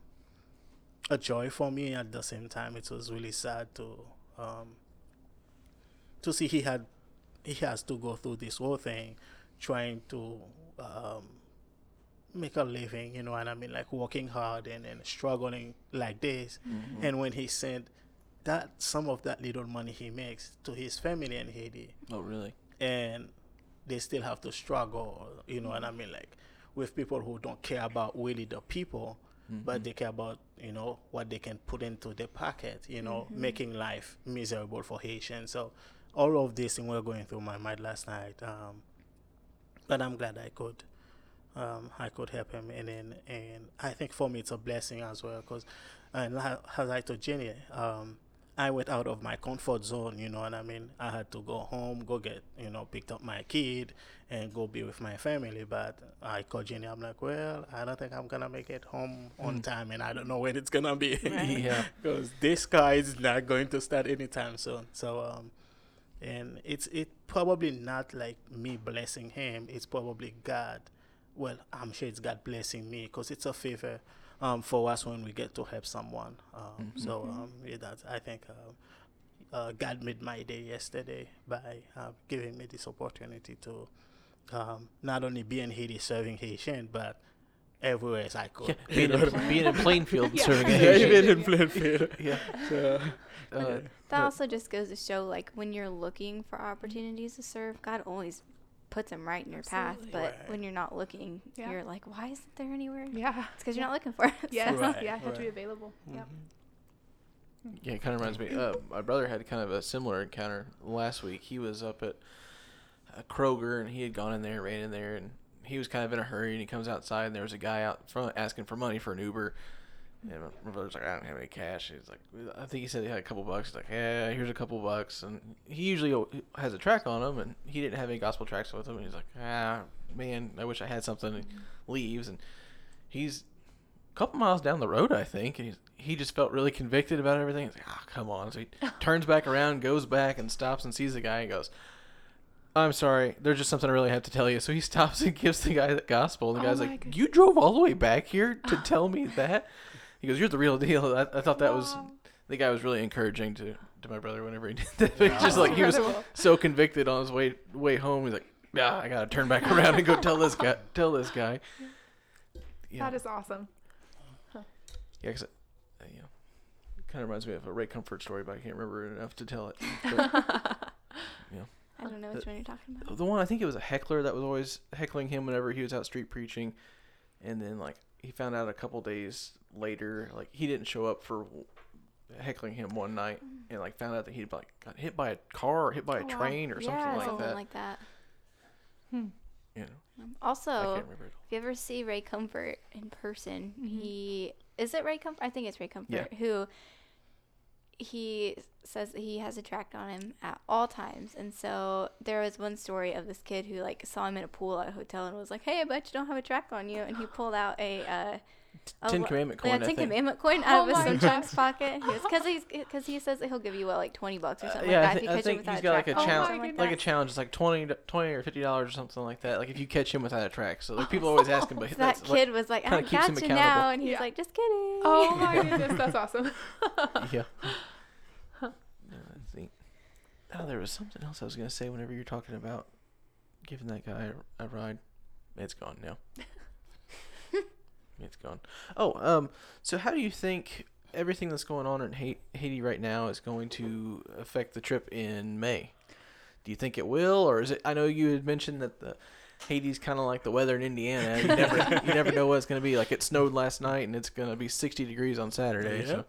S3: a joy for me. At the same time, it was really sad to um, to see he had he has to go through this whole thing trying to um, make a living, you know what I mean, like working hard and, and struggling like this. And when he sent that some of that little money he makes to his family in Haiti,
S1: oh, really?
S3: and they still have to struggle, you know what I mean, like with people who don't care about really the people, but they care about you know what they can put into their pocket, you know, making life miserable for Haitians. So all of this thing were going through my mind last night, um, but I'm glad I could. Um, I could help him, and then, and I think for me it's a blessing as well, because, and li- as I told Jenny, um, I went out of my comfort zone, you know what I mean? I had to go home, go get, you know, picked up my kid and go be with my family. But I called Jenny, I'm like, well, I don't think I'm going to make it home on time and I don't know when it's going to be.
S1: Yeah.
S3: Because this car is not going to start anytime soon. So, um, and it's it probably not like me blessing him. It's probably God. Well, I'm sure it's God blessing me because it's a favor um, for us when we get to help someone. Um, So um, yeah, that I think um, uh, God made my day yesterday by uh, giving me this opportunity to um, not only be in Haiti serving Haitian, but everywhere as I could.
S1: Yeah, being,
S3: know
S1: in,
S3: what I mean?
S1: being in Plainfield
S2: Yeah.
S1: serving
S3: Yeah,
S1: Haitian.
S3: even in Plainfield.
S1: Yeah.
S3: So,
S1: Uh,
S4: That
S1: but-
S4: also just goes to show, like, when you're looking for opportunities to serve, God always puts them right in your
S2: Absolutely.
S4: path. But
S3: Right.
S4: when you're not looking,
S2: Yeah.
S4: you're like, why isn't there anywhere?
S2: Yeah.
S4: It's because you're not looking for it.
S2: Yes.
S3: Right,
S2: yeah. Have to be
S3: right.
S2: available. Mm-hmm. Yep. Hmm.
S1: Yeah, it kind of reminds me. Uh, my brother had kind of a similar encounter last week. He was up at a Kroger and he had gone in there, ran in there, and he was kind of in a hurry. And he comes outside and there was a guy out front asking for money for an Uber. And my- brother's like, I don't have any cash. He's like, I think he said he had a couple bucks. He's like, Yeah, here's a couple bucks. And he usually has a tract on him, and he didn't have any gospel tracts with him. And he's like, Ah, man, I wish I had something. And leaves, and he's a couple miles down the road, I think, and he's, he just felt really convicted about everything. He's like, "Ah, come on!" So he turns back around, goes back, and stops and sees the guy and goes, "I'm sorry, there's just something I really have to tell you." So he stops and gives the guy the gospel. And the
S2: Oh
S1: guy's like,
S2: goodness.
S1: "You drove all the way back here to tell me that?" He goes, "You're the real deal." I, I thought that was the guy was really encouraging to, to my brother whenever he did that. It's just like he was so convicted on his way way home. He's like, "Yeah, I gotta turn back around and go tell this guy tell this guy." Yeah.
S2: That is awesome.
S1: Yeah, because uh, you know, kind of reminds me of a Ray Comfort story, but I can't remember it enough to tell it. But,
S4: I don't know which one you're talking about.
S1: the one I think it was a heckler that was always heckling him whenever he was out street preaching, and then like he found out a couple days later, like he didn't show up for heckling him one night, and like found out that he'd like got hit by a car or hit by a
S2: Oh, wow.
S1: train or something like
S4: something
S1: that.
S4: like that.
S2: Hmm.
S1: you know,
S4: Um, also,
S1: can't remember it.
S4: if you ever see Ray Comfort in person,
S2: Mhm.
S4: he is it Ray Comfort? I think it's Ray Comfort
S1: Yeah.
S4: who he says that he has a tract on him at all times. And so there was one story of this kid who like saw him in a pool at a hotel and was like, "Hey, I bet you don't have a tract on you." And he pulled out a uh, a
S1: Ten
S4: lo-
S1: Commandment coin. I
S4: Ten
S1: think.
S4: Commandment coin
S2: Oh
S4: out of
S2: my
S4: his
S2: gosh.
S4: sunchunk's pocket. Because he's because he says that he'll give you what like twenty bucks or
S1: Uh,
S4: something
S1: yeah, I
S4: like that
S1: thi-
S4: if you
S1: I
S4: catch him
S1: think
S4: without
S1: he's
S4: a
S1: got like a
S2: Oh
S4: on
S2: my
S4: or
S1: challenge,
S4: something like
S1: like a challenge. It's like 20, 20 or fifty dollars or something like that. Like if you catch him without a tract. So like people always ask him, but
S4: So
S1: that's
S4: that
S1: like-
S4: kid was like,
S1: kinda
S4: "I
S1: keeps him
S4: got you now," and he's
S2: Yeah.
S4: like, "Just kidding."
S2: Oh my goodness, that's awesome.
S1: yeah. Yeah, that's neat. Oh, there was something else I was gonna say whenever you're talking about giving that guy a, a ride. It's gone now. It's gone. Oh, um. So how do you think everything that's going on in Haiti right now is going to affect the trip in May. Do you think it will, or is it? I know you had mentioned that the Haiti's kind of like the weather in Indiana. You never you never know what it's going to be. Like it snowed last night, and it's going to be 60 degrees on Saturday. So I don't-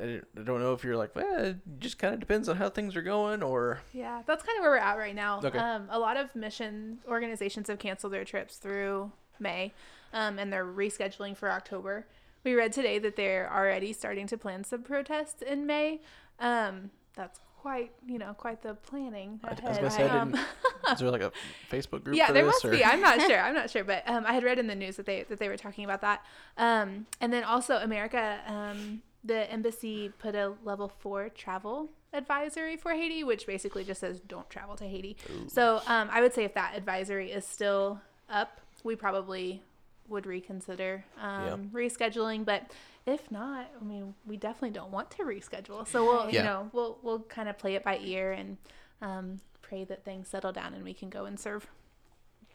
S1: I don't know if you're like, well, it just kind of depends on how things are going, or
S2: Yeah, that's kind of where we're at right now.
S1: Okay.
S2: Um, a lot of mission organizations have canceled their trips through May, um, and they're rescheduling for October. We read today that they're already starting to plan some protests in May. Um, that's quite, you know, quite the planning
S1: I, I was
S2: ahead.
S1: to say,
S2: Um,
S1: is there like a Facebook group?
S2: yeah, there must
S1: or?
S2: be. I'm not sure. I'm not sure, but um, I had read in the news that they that they were talking about that. Um, and then also America, um, the embassy put a level four travel advisory for Haiti, which basically just says don't travel to Haiti. So um, I would say if that advisory is still up, we probably would reconsider um, rescheduling. But if not, I mean, we definitely don't want to reschedule. So we'll,
S1: Yeah.
S2: you know, we'll we'll kind of play it by ear and um, pray that things settle down and we can go and serve.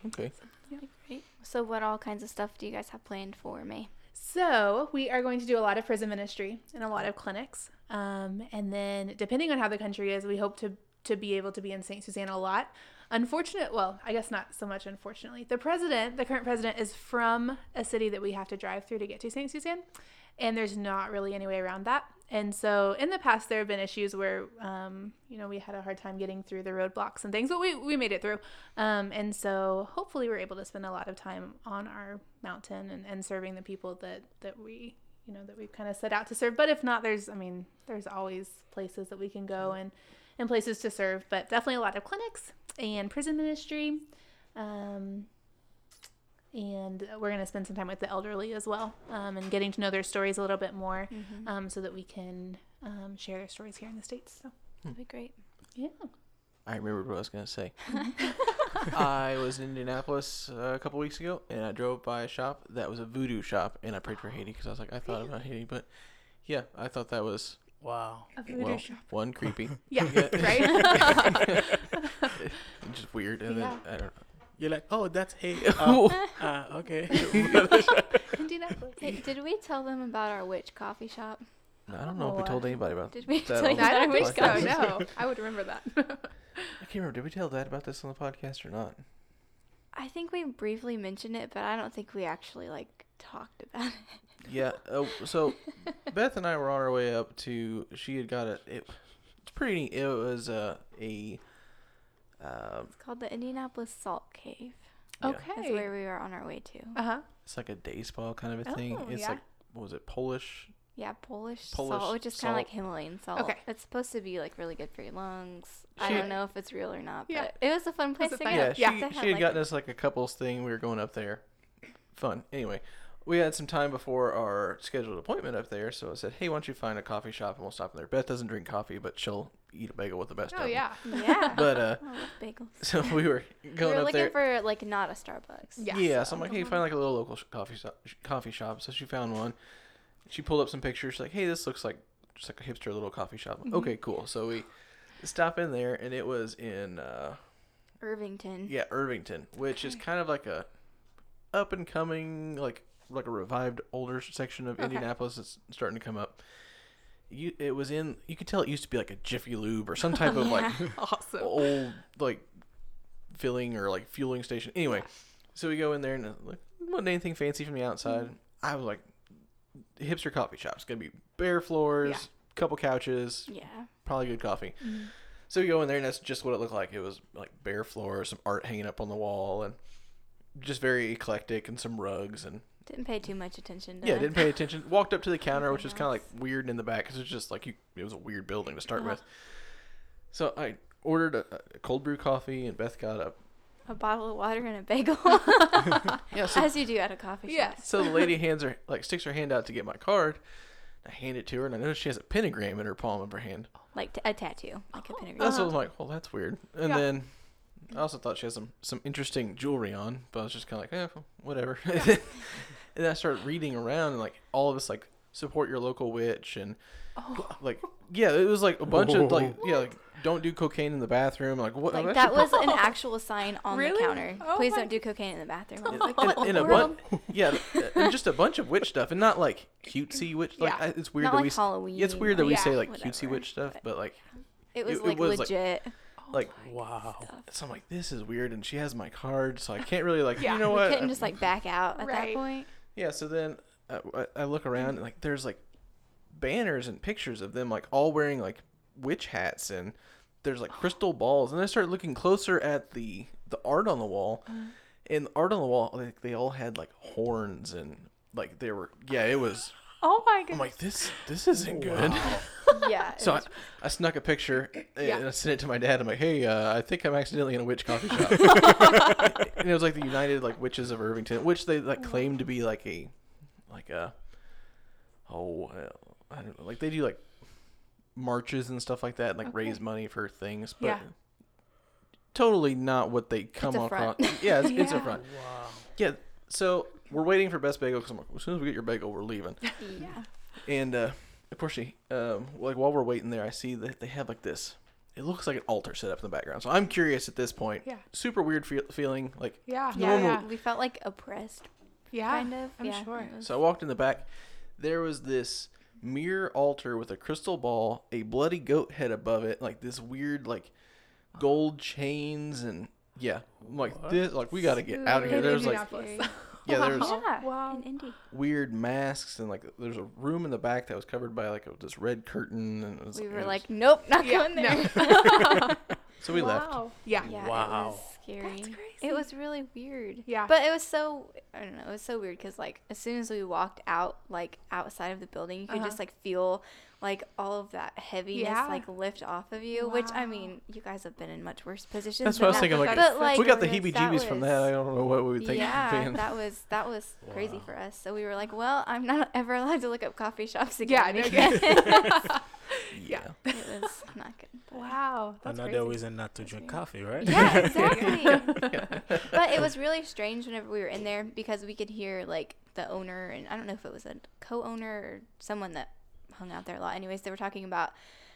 S1: Okay.
S4: Great. So, what all kinds of stuff do you guys have planned for May?
S2: So we are going to do a lot of prison ministry and a lot of clinics. Um, and then depending on how the country is, we hope to to be able to be in St. Suzanne a lot. Unfortunate, well, I guess not so much unfortunately. The president, the current president is from a city that we have to drive through to get to St. Suzanne. And there's not really any way around that. And so in the past, there have been issues where, um, you know, we had a hard time getting through the roadblocks and things, but we, we made it through. Um, and so hopefully we're able to spend a lot of time on our mountain and, and serving the people that, that we, you know, that we've kind of set out to serve. But if not, there's, I mean, there's always places that we can go and, and places to serve, but definitely a lot of clinics and prison ministry. Um, and we're going to spend some time with the elderly as well um, and getting to know their stories a little bit more
S4: Mm-hmm.
S2: um, so that we can um, share their stories here in the States. So,
S4: That'd be great.
S2: yeah.
S1: I remembered what I was going to say. I was in Indianapolis uh, a couple weeks ago, and I drove by a shop that was a voodoo shop, and I prayed for Haiti because I was like, I thought about Haiti, but yeah, I thought that was
S3: Wow.
S2: A voodoo
S1: well,
S2: shop.
S1: one creepy,
S2: Yeah,
S1: Yeah.
S2: right?
S1: just weird, and
S2: Yeah.
S1: then I don't. know.
S3: You're like, oh, that's hey.
S1: Oh,
S3: Uh, okay.
S2: Indianapolis.
S4: Hey, did we tell them about our witch coffee shop?
S1: I don't know if we told
S2: uh,
S1: anybody about.
S4: Did we
S1: That
S4: tell
S1: on
S4: you
S1: the
S2: I
S4: about our
S2: don't
S4: witch
S2: think so. No, I would remember that.
S1: I can't remember. Did we tell Dad about this on the podcast or not?
S4: I think we briefly mentioned it, but I don't think we actually like talked about it.
S1: Yeah. Uh, so Beth and I were on our way up to. She had got a. It, it's pretty neat. It was uh, a. Um,
S4: It's called the Indianapolis Salt Cave.
S1: Yeah.
S4: That's
S2: Okay.
S4: where we were on our way to.
S2: Uh huh.
S1: it's like a day spa kind of a thing.
S2: Oh,
S1: it's
S2: yeah.
S1: like what was it Polish?
S4: Yeah, Polish,
S1: Polish
S4: salt, which is kind of like. Himalayan salt.
S2: Okay.
S4: It's supposed to be like really good for your lungs. I don't know if it's real or not, but
S2: Yeah.
S4: it was a fun place
S2: a
S4: to
S2: fun-
S4: go.
S1: Yeah,
S2: Yeah.
S1: she, she
S4: had,
S1: had
S4: like,
S1: gotten us like a couples thing. We were going up there. Fun. Anyway, we had some time before our scheduled appointment up there, so I said, "Hey, why don't you find a coffee shop and we'll stop in there." Beth doesn't drink coffee, but she'll eat a bagel with the best.
S2: Oh
S1: of 'em.
S2: yeah.
S4: Yeah.
S1: But uh,
S4: I love bagels.
S1: so we were going We
S4: were
S1: up
S4: looking
S1: there.
S4: for like not a Starbucks.
S2: Yeah.
S1: Yeah, so I'm like, hey, find like a little local sh- coffee shop. Sh- coffee shop. So she found one. She pulled up some pictures. She's like, hey, this looks like just like a hipster little coffee shop.
S2: Mhm.
S1: Okay, cool. So we stop in there, and it was in uh,
S4: Irvington.
S1: yeah Irvington, which is kind of like a up and coming like like a revived older section of
S2: Okay.
S1: Indianapolis that's starting to come up. You, it was in. You could tell it used to be like a Jiffy Lube or some type of like
S2: Awesome.
S1: old like filling or like fueling station. Anyway, so we go in there and uh, like wasn't anything fancy from the outside. I was like, hipster coffee shop. It's gonna be bare floors,
S2: Yeah.
S1: couple couches,
S4: Yeah.
S1: probably good coffee.
S2: Mhm.
S1: So we go in there and that's just what it looked like. It was like bare floors, some art hanging up on the wall, and just very eclectic, and some rugs and
S4: Didn't pay too much attention to
S1: yeah, didn't pay attention. Walked up to the counter,
S4: Nothing
S1: which was kind of like weird in the back because it's just like you. It was a weird building to start
S4: Uh-huh.
S1: with. So I ordered a, a cold brew coffee, and Beth got a
S4: a bottle of water and a bagel.
S1: yeah. So,
S4: As you do at a coffee shop.
S2: Yeah.
S1: so the lady hands her like sticks her hand out to get my card. I hand it to her, and I notice she has a pentagram in her palm of her hand.
S4: Like t- a tattoo, like a
S2: Oh.
S4: pentagram.
S1: That's what I was
S2: Uh-huh.
S1: like, well, that's weird. And
S2: Yeah.
S1: then I also thought she had some some interesting jewelry on, but I was just kind of like, eh, well, whatever. and I started reading around, and like all of us like support your local witch, and
S2: Oh.
S1: like yeah, it was like a bunch of like yeah, like don't do cocaine in the bathroom. Like what?
S4: Like that
S1: your
S4: was an actual sign on
S2: Really?
S4: the counter.
S2: Oh
S4: Please
S2: my-
S4: don't do cocaine in the bathroom. I like, what
S1: in, in a
S4: world?
S1: bunch, yeah, and just a bunch of witch stuff, and not like cutesy witch. Like
S2: Yeah.
S1: It's weird
S4: Not
S1: that
S4: like
S1: we.
S4: Halloween.
S1: It's weird that we say like cutesy witch stuff,
S4: but-
S1: but like
S4: It was
S1: it- it
S4: like
S1: was,
S4: legit.
S1: like Like
S3: wow.
S1: so I'm like this is weird, and she has my card, so I can't really like
S2: Yeah.
S1: you know
S4: we
S1: what?
S4: couldn't just like back out at
S2: Right.
S4: that point.
S1: Yeah, so then uh, I, I look around and like there's like banners and pictures of them like all wearing like witch hats and there's like crystal balls and I started looking closer at the the art on the wall and the art on the wall like they all had like horns and like they were yeah it was
S2: Oh my goodness.
S1: I'm like this this isn't good
S4: Yeah.
S1: so I, I snuck a picture and
S2: Yeah.
S1: I sent it to my dad I'm like hey uh, I think I'm accidentally in a witch coffee shop and it was like the United like Witches of Irvington, which they like claim to be like a like a oh I don't know like they do like marches and stuff like that, and, like
S2: Okay.
S1: raise money for things, but
S2: Yeah.
S1: totally not what they come
S4: a
S1: across.
S4: front.
S1: Yeah, it's, it's a front.
S3: Wow.
S1: Yeah, so we're waiting for Best Bagel because as soon as we get your bagel, we're leaving.
S4: yeah.
S1: And uh, of course, she, um, like while we're waiting there, I see that they have like this. It looks like an altar set up in the background. So I'm curious at this point.
S2: Yeah.
S1: Super weird feel, feeling. Like
S2: Yeah.
S4: Yeah.
S1: Normal-
S4: We felt like oppressed,
S2: Yeah.
S4: kind of.
S2: I'm
S4: yeah,
S2: sure.
S1: So I walked in the back. There was this mirror altar with a crystal ball, a bloody goat head above it, like this weird like gold chains and yeah, I'm like
S3: What?
S1: this. Like we got to get out of here.
S2: In
S1: There's like
S2: Indianapolis.
S1: Yeah, there's
S4: yeah.
S2: Wow.
S4: In Indy.
S1: weird masks and like there's a room in the back that was covered by like a, this red curtain and it was,
S4: We
S1: it
S4: were
S1: was-
S4: like, nope, not
S2: Yeah,
S4: going there.
S2: no.
S1: so we left.
S2: Wow. Yeah.
S4: Yeah,
S3: Wow.
S4: it was scary.
S2: That's crazy.
S4: It was really weird.
S2: Yeah.
S4: But it was so I don't know, it was so weird because like as soon as we walked out, like outside of the building, you could
S2: Uh-huh.
S4: just like feel like all of that heaviness
S2: Yeah.
S4: like lift off of you. Which I mean, you guys have been in much worse positions.
S1: That's
S4: than
S1: what I was
S4: that.
S1: thinking. Like,
S4: But, like,
S1: we got the heebie-jeebies from that. I don't know what we would think.
S4: yeah,
S1: being-
S4: that was that was crazy for us. So we were like, well, I'm not ever allowed to look up coffee shops again.
S2: Yeah.
S4: again.
S2: No,
S4: because
S1: yeah.
S4: it was not good. but-
S2: Wow. That's
S3: Another
S2: crazy.
S3: reason not to drink coffee, right?
S4: Yeah, exactly. but it was really strange whenever we were in there because we could hear like the owner and I don't know if it was a co-owner or someone that hung out there a lot. Anyways, they were talking about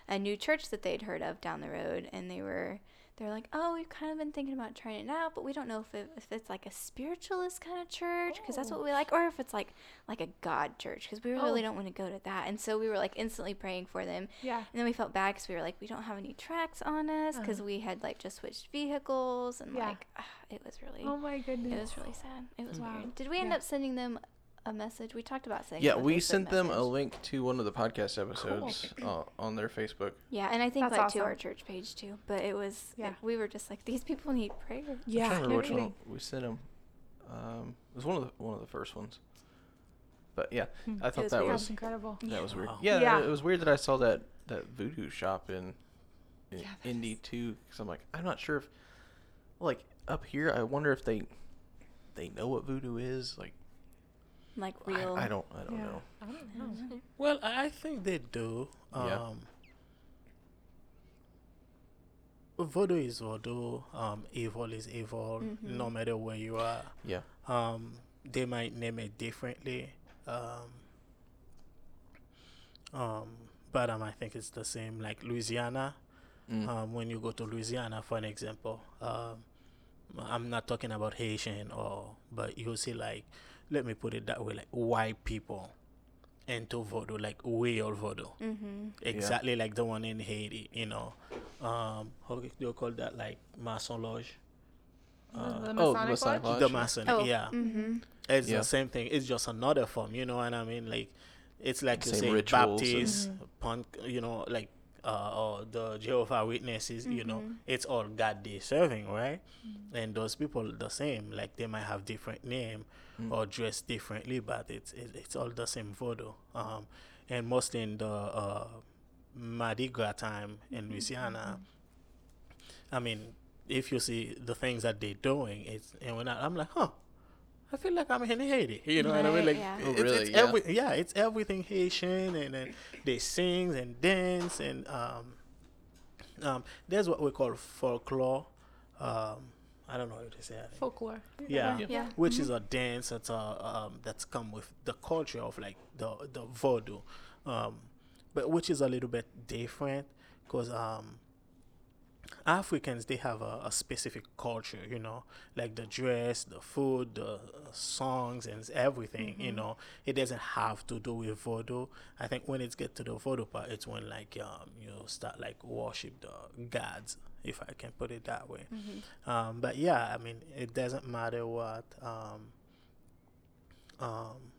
S4: a new church that they'd heard of down the road, and they were they're like, oh, we've kind of been thinking about trying it out, but we don't know if it, if it's like a spiritualist kind of church because that's what we like, or if it's like like a God church because we really
S2: Oh.
S4: don't want to go to that. And so we were like instantly praying for them.
S2: Yeah.
S4: And then we felt bad because we were like, we don't have any tracts on us because
S2: Uh-huh.
S4: we had like just switched vehicles and
S2: Yeah.
S4: like ah, it was really
S2: Oh my goodness.
S4: it was really sad. It was
S2: Wow.
S4: weird. Did we end
S2: Yeah.
S4: up sending them a message? We talked about sending.
S1: Yeah,
S4: them
S1: we sent them a link to one of the podcast episodes uh, on their Facebook.
S4: Yeah, and I think
S2: That's
S4: like to our church page too. But it was
S2: Yeah.
S4: we were just like these people need prayer.
S1: I'm
S2: Yeah.
S1: trying to remember which one we sent them. Um, it was one of the one of the first ones. But yeah,
S2: Hmm.
S1: I thought
S4: was
S1: that
S4: weird.
S1: Was
S2: incredible.
S1: that was weird.
S3: Wow.
S1: Yeah,
S2: Yeah.
S1: it was weird that I saw that that voodoo shop in, in
S2: Yeah, that
S1: Indy too. Because I'm like, I'm not sure if, like up here, I wonder if they, they know what voodoo is. Like,
S4: Like real.
S1: I don't, I don't
S2: Yeah.
S1: know.
S2: I don't know.
S3: Well, I I think they do. Um,
S1: Yeah.
S3: Voodoo is voodoo. Um, evil is evil, no
S4: Mhm.
S3: matter where you are.
S1: Yeah,
S3: Um, they might name it differently. Um, um, but um, I think it's the same. Like Louisiana,
S1: Mm.
S3: um, when you go to Louisiana, for an example, um, I'm not talking about Haitian or, but you see like, let me put it that way, like white people into voodoo, like real voodoo,
S4: Mm-hmm.
S3: exactly like the one in Haiti. You know, um, how do you call that? Like Mason Lodge. Uh,
S2: the
S1: oh,
S2: Masonic
S1: Masonic
S2: Lodge?
S1: Lodge.
S3: the Mason,
S4: Oh.
S3: yeah.
S4: Mm-hmm.
S3: It's
S1: Yeah.
S3: the same thing. It's just another form. You know what I mean? Like, it's like you say
S1: rituals
S3: Baptist,
S2: and-
S3: punk. You know, like uh, or the Jehovah Witnesses. You know,
S4: Mhm.
S3: it's all God they serving, right? And those people the same. Like they might have different name
S1: Mm.
S3: or dress differently, but it's it, it's all the same voodoo. Um, and mostly in the uh, Mardi Gras time in Louisiana. I mean, if you see the things that they're doing, it's and when I, I'm like, huh, I feel like I'm in Haiti. You know what I mean? Like,
S4: yeah.
S1: Oh,
S3: it's,
S1: really?
S3: it's
S1: Yeah.
S3: every, yeah, it's everything Haitian, and then they sing and dance, and um, um, there's what we call folklore. Um, I don't know how to say it.
S2: Folklore.
S3: Yeah.
S1: Yeah.
S4: Yeah.
S3: Which is a dance that's uh, um, that's come with the culture of like the the voodoo, um, but which is a little bit different because um, Africans they have a, a specific culture, you know, like the dress, the food, the songs, and everything. You know, it doesn't have to do with voodoo. I think when it get to the voodoo part, it's when like um you start like worship the gods, if I can put it that way. Um, but yeah, I mean, it doesn't matter what um um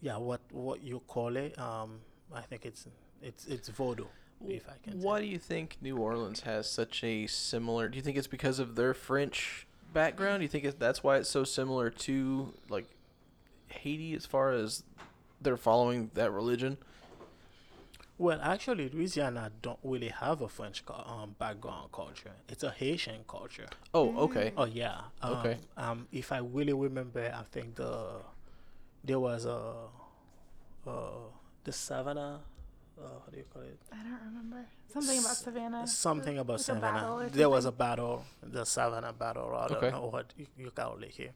S3: yeah what what you call it. Um, I think it's it's it's voodoo, if I can. say.
S1: Why do you think New Orleans has such a similar? Do you think it's because of their French background? Do you think it, that's why it's so similar to like Haiti as far as they're following that religion?
S3: Well, actually, Louisiana don't really have a French um, background culture. It's a Haitian culture.
S1: Oh, okay.
S3: Oh yeah. Um,
S1: Okay.
S3: Um, if I really remember, I think the there was a uh, the Savannah. Uh, how do you call it?
S2: I don't remember something about Savannah.
S3: Something about
S2: like
S3: Savannah. There was a
S2: something?
S3: battle, the Savannah battle. I don't
S1: Okay.
S3: know what you, you call it here.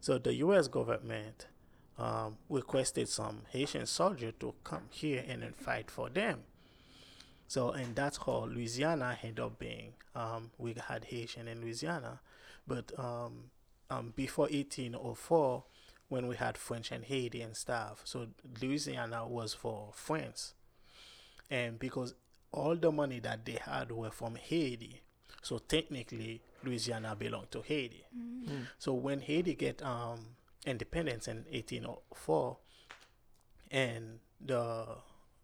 S3: So the U.S. government um, requested some Haitian soldier to come here and then fight for them. So and that's how Louisiana ended up being. Um, we had Haitian in Louisiana, but um, um, before 1804, when we had French and Haiti and stuff, so Louisiana was for France, and because all the money that they had were from Haiti, so technically Louisiana belonged to Haiti. So when Haiti get um, independence in 1804, and the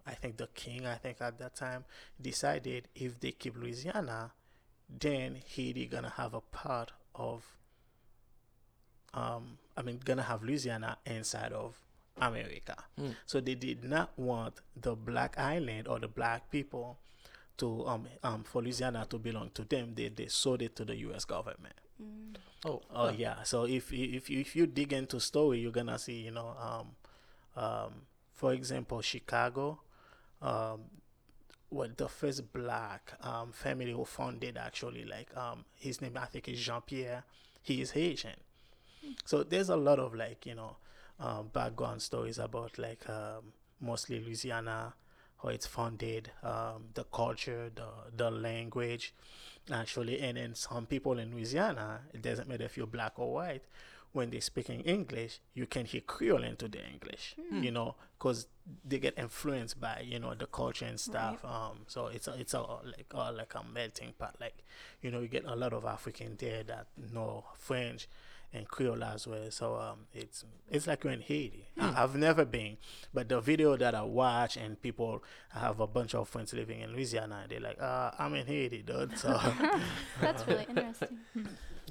S3: I think the king I think at that time decided if they keep Louisiana, then Haiti gonna have a part of um I mean gonna have Louisiana inside of America.
S1: Mm.
S3: So they did not want the black island or the black people to um um for Louisiana to belong to them. They they sold it to the US government.
S1: Oh,
S3: Oh
S1: huh.
S3: yeah. So if you- if you, if you dig into story, you're gonna see you know um um for example Chicago, um what the first black um family who founded actually like um his name I think is Jean Pierre. He is Haitian. So there's a lot of like you know um, background stories about like um, mostly Louisiana, how it's founded, um, the culture, the the language, actually, and then some people in Louisiana, it doesn't matter if you're black or white, when they're speaking English, you can hear Creole into the English, you know, because they get influenced by you know the culture and stuff. Um, so it's a, it's a like uh, like a melting pot. Like you know, you get a lot of African there that know French and Creole as well. So um, it's it's like you're in Haiti. I, I've never been, but the video that I watch and people I have a bunch of friends living in Louisiana. and They're like, uh, I'm in Haiti, dude. So
S4: That's really interesting.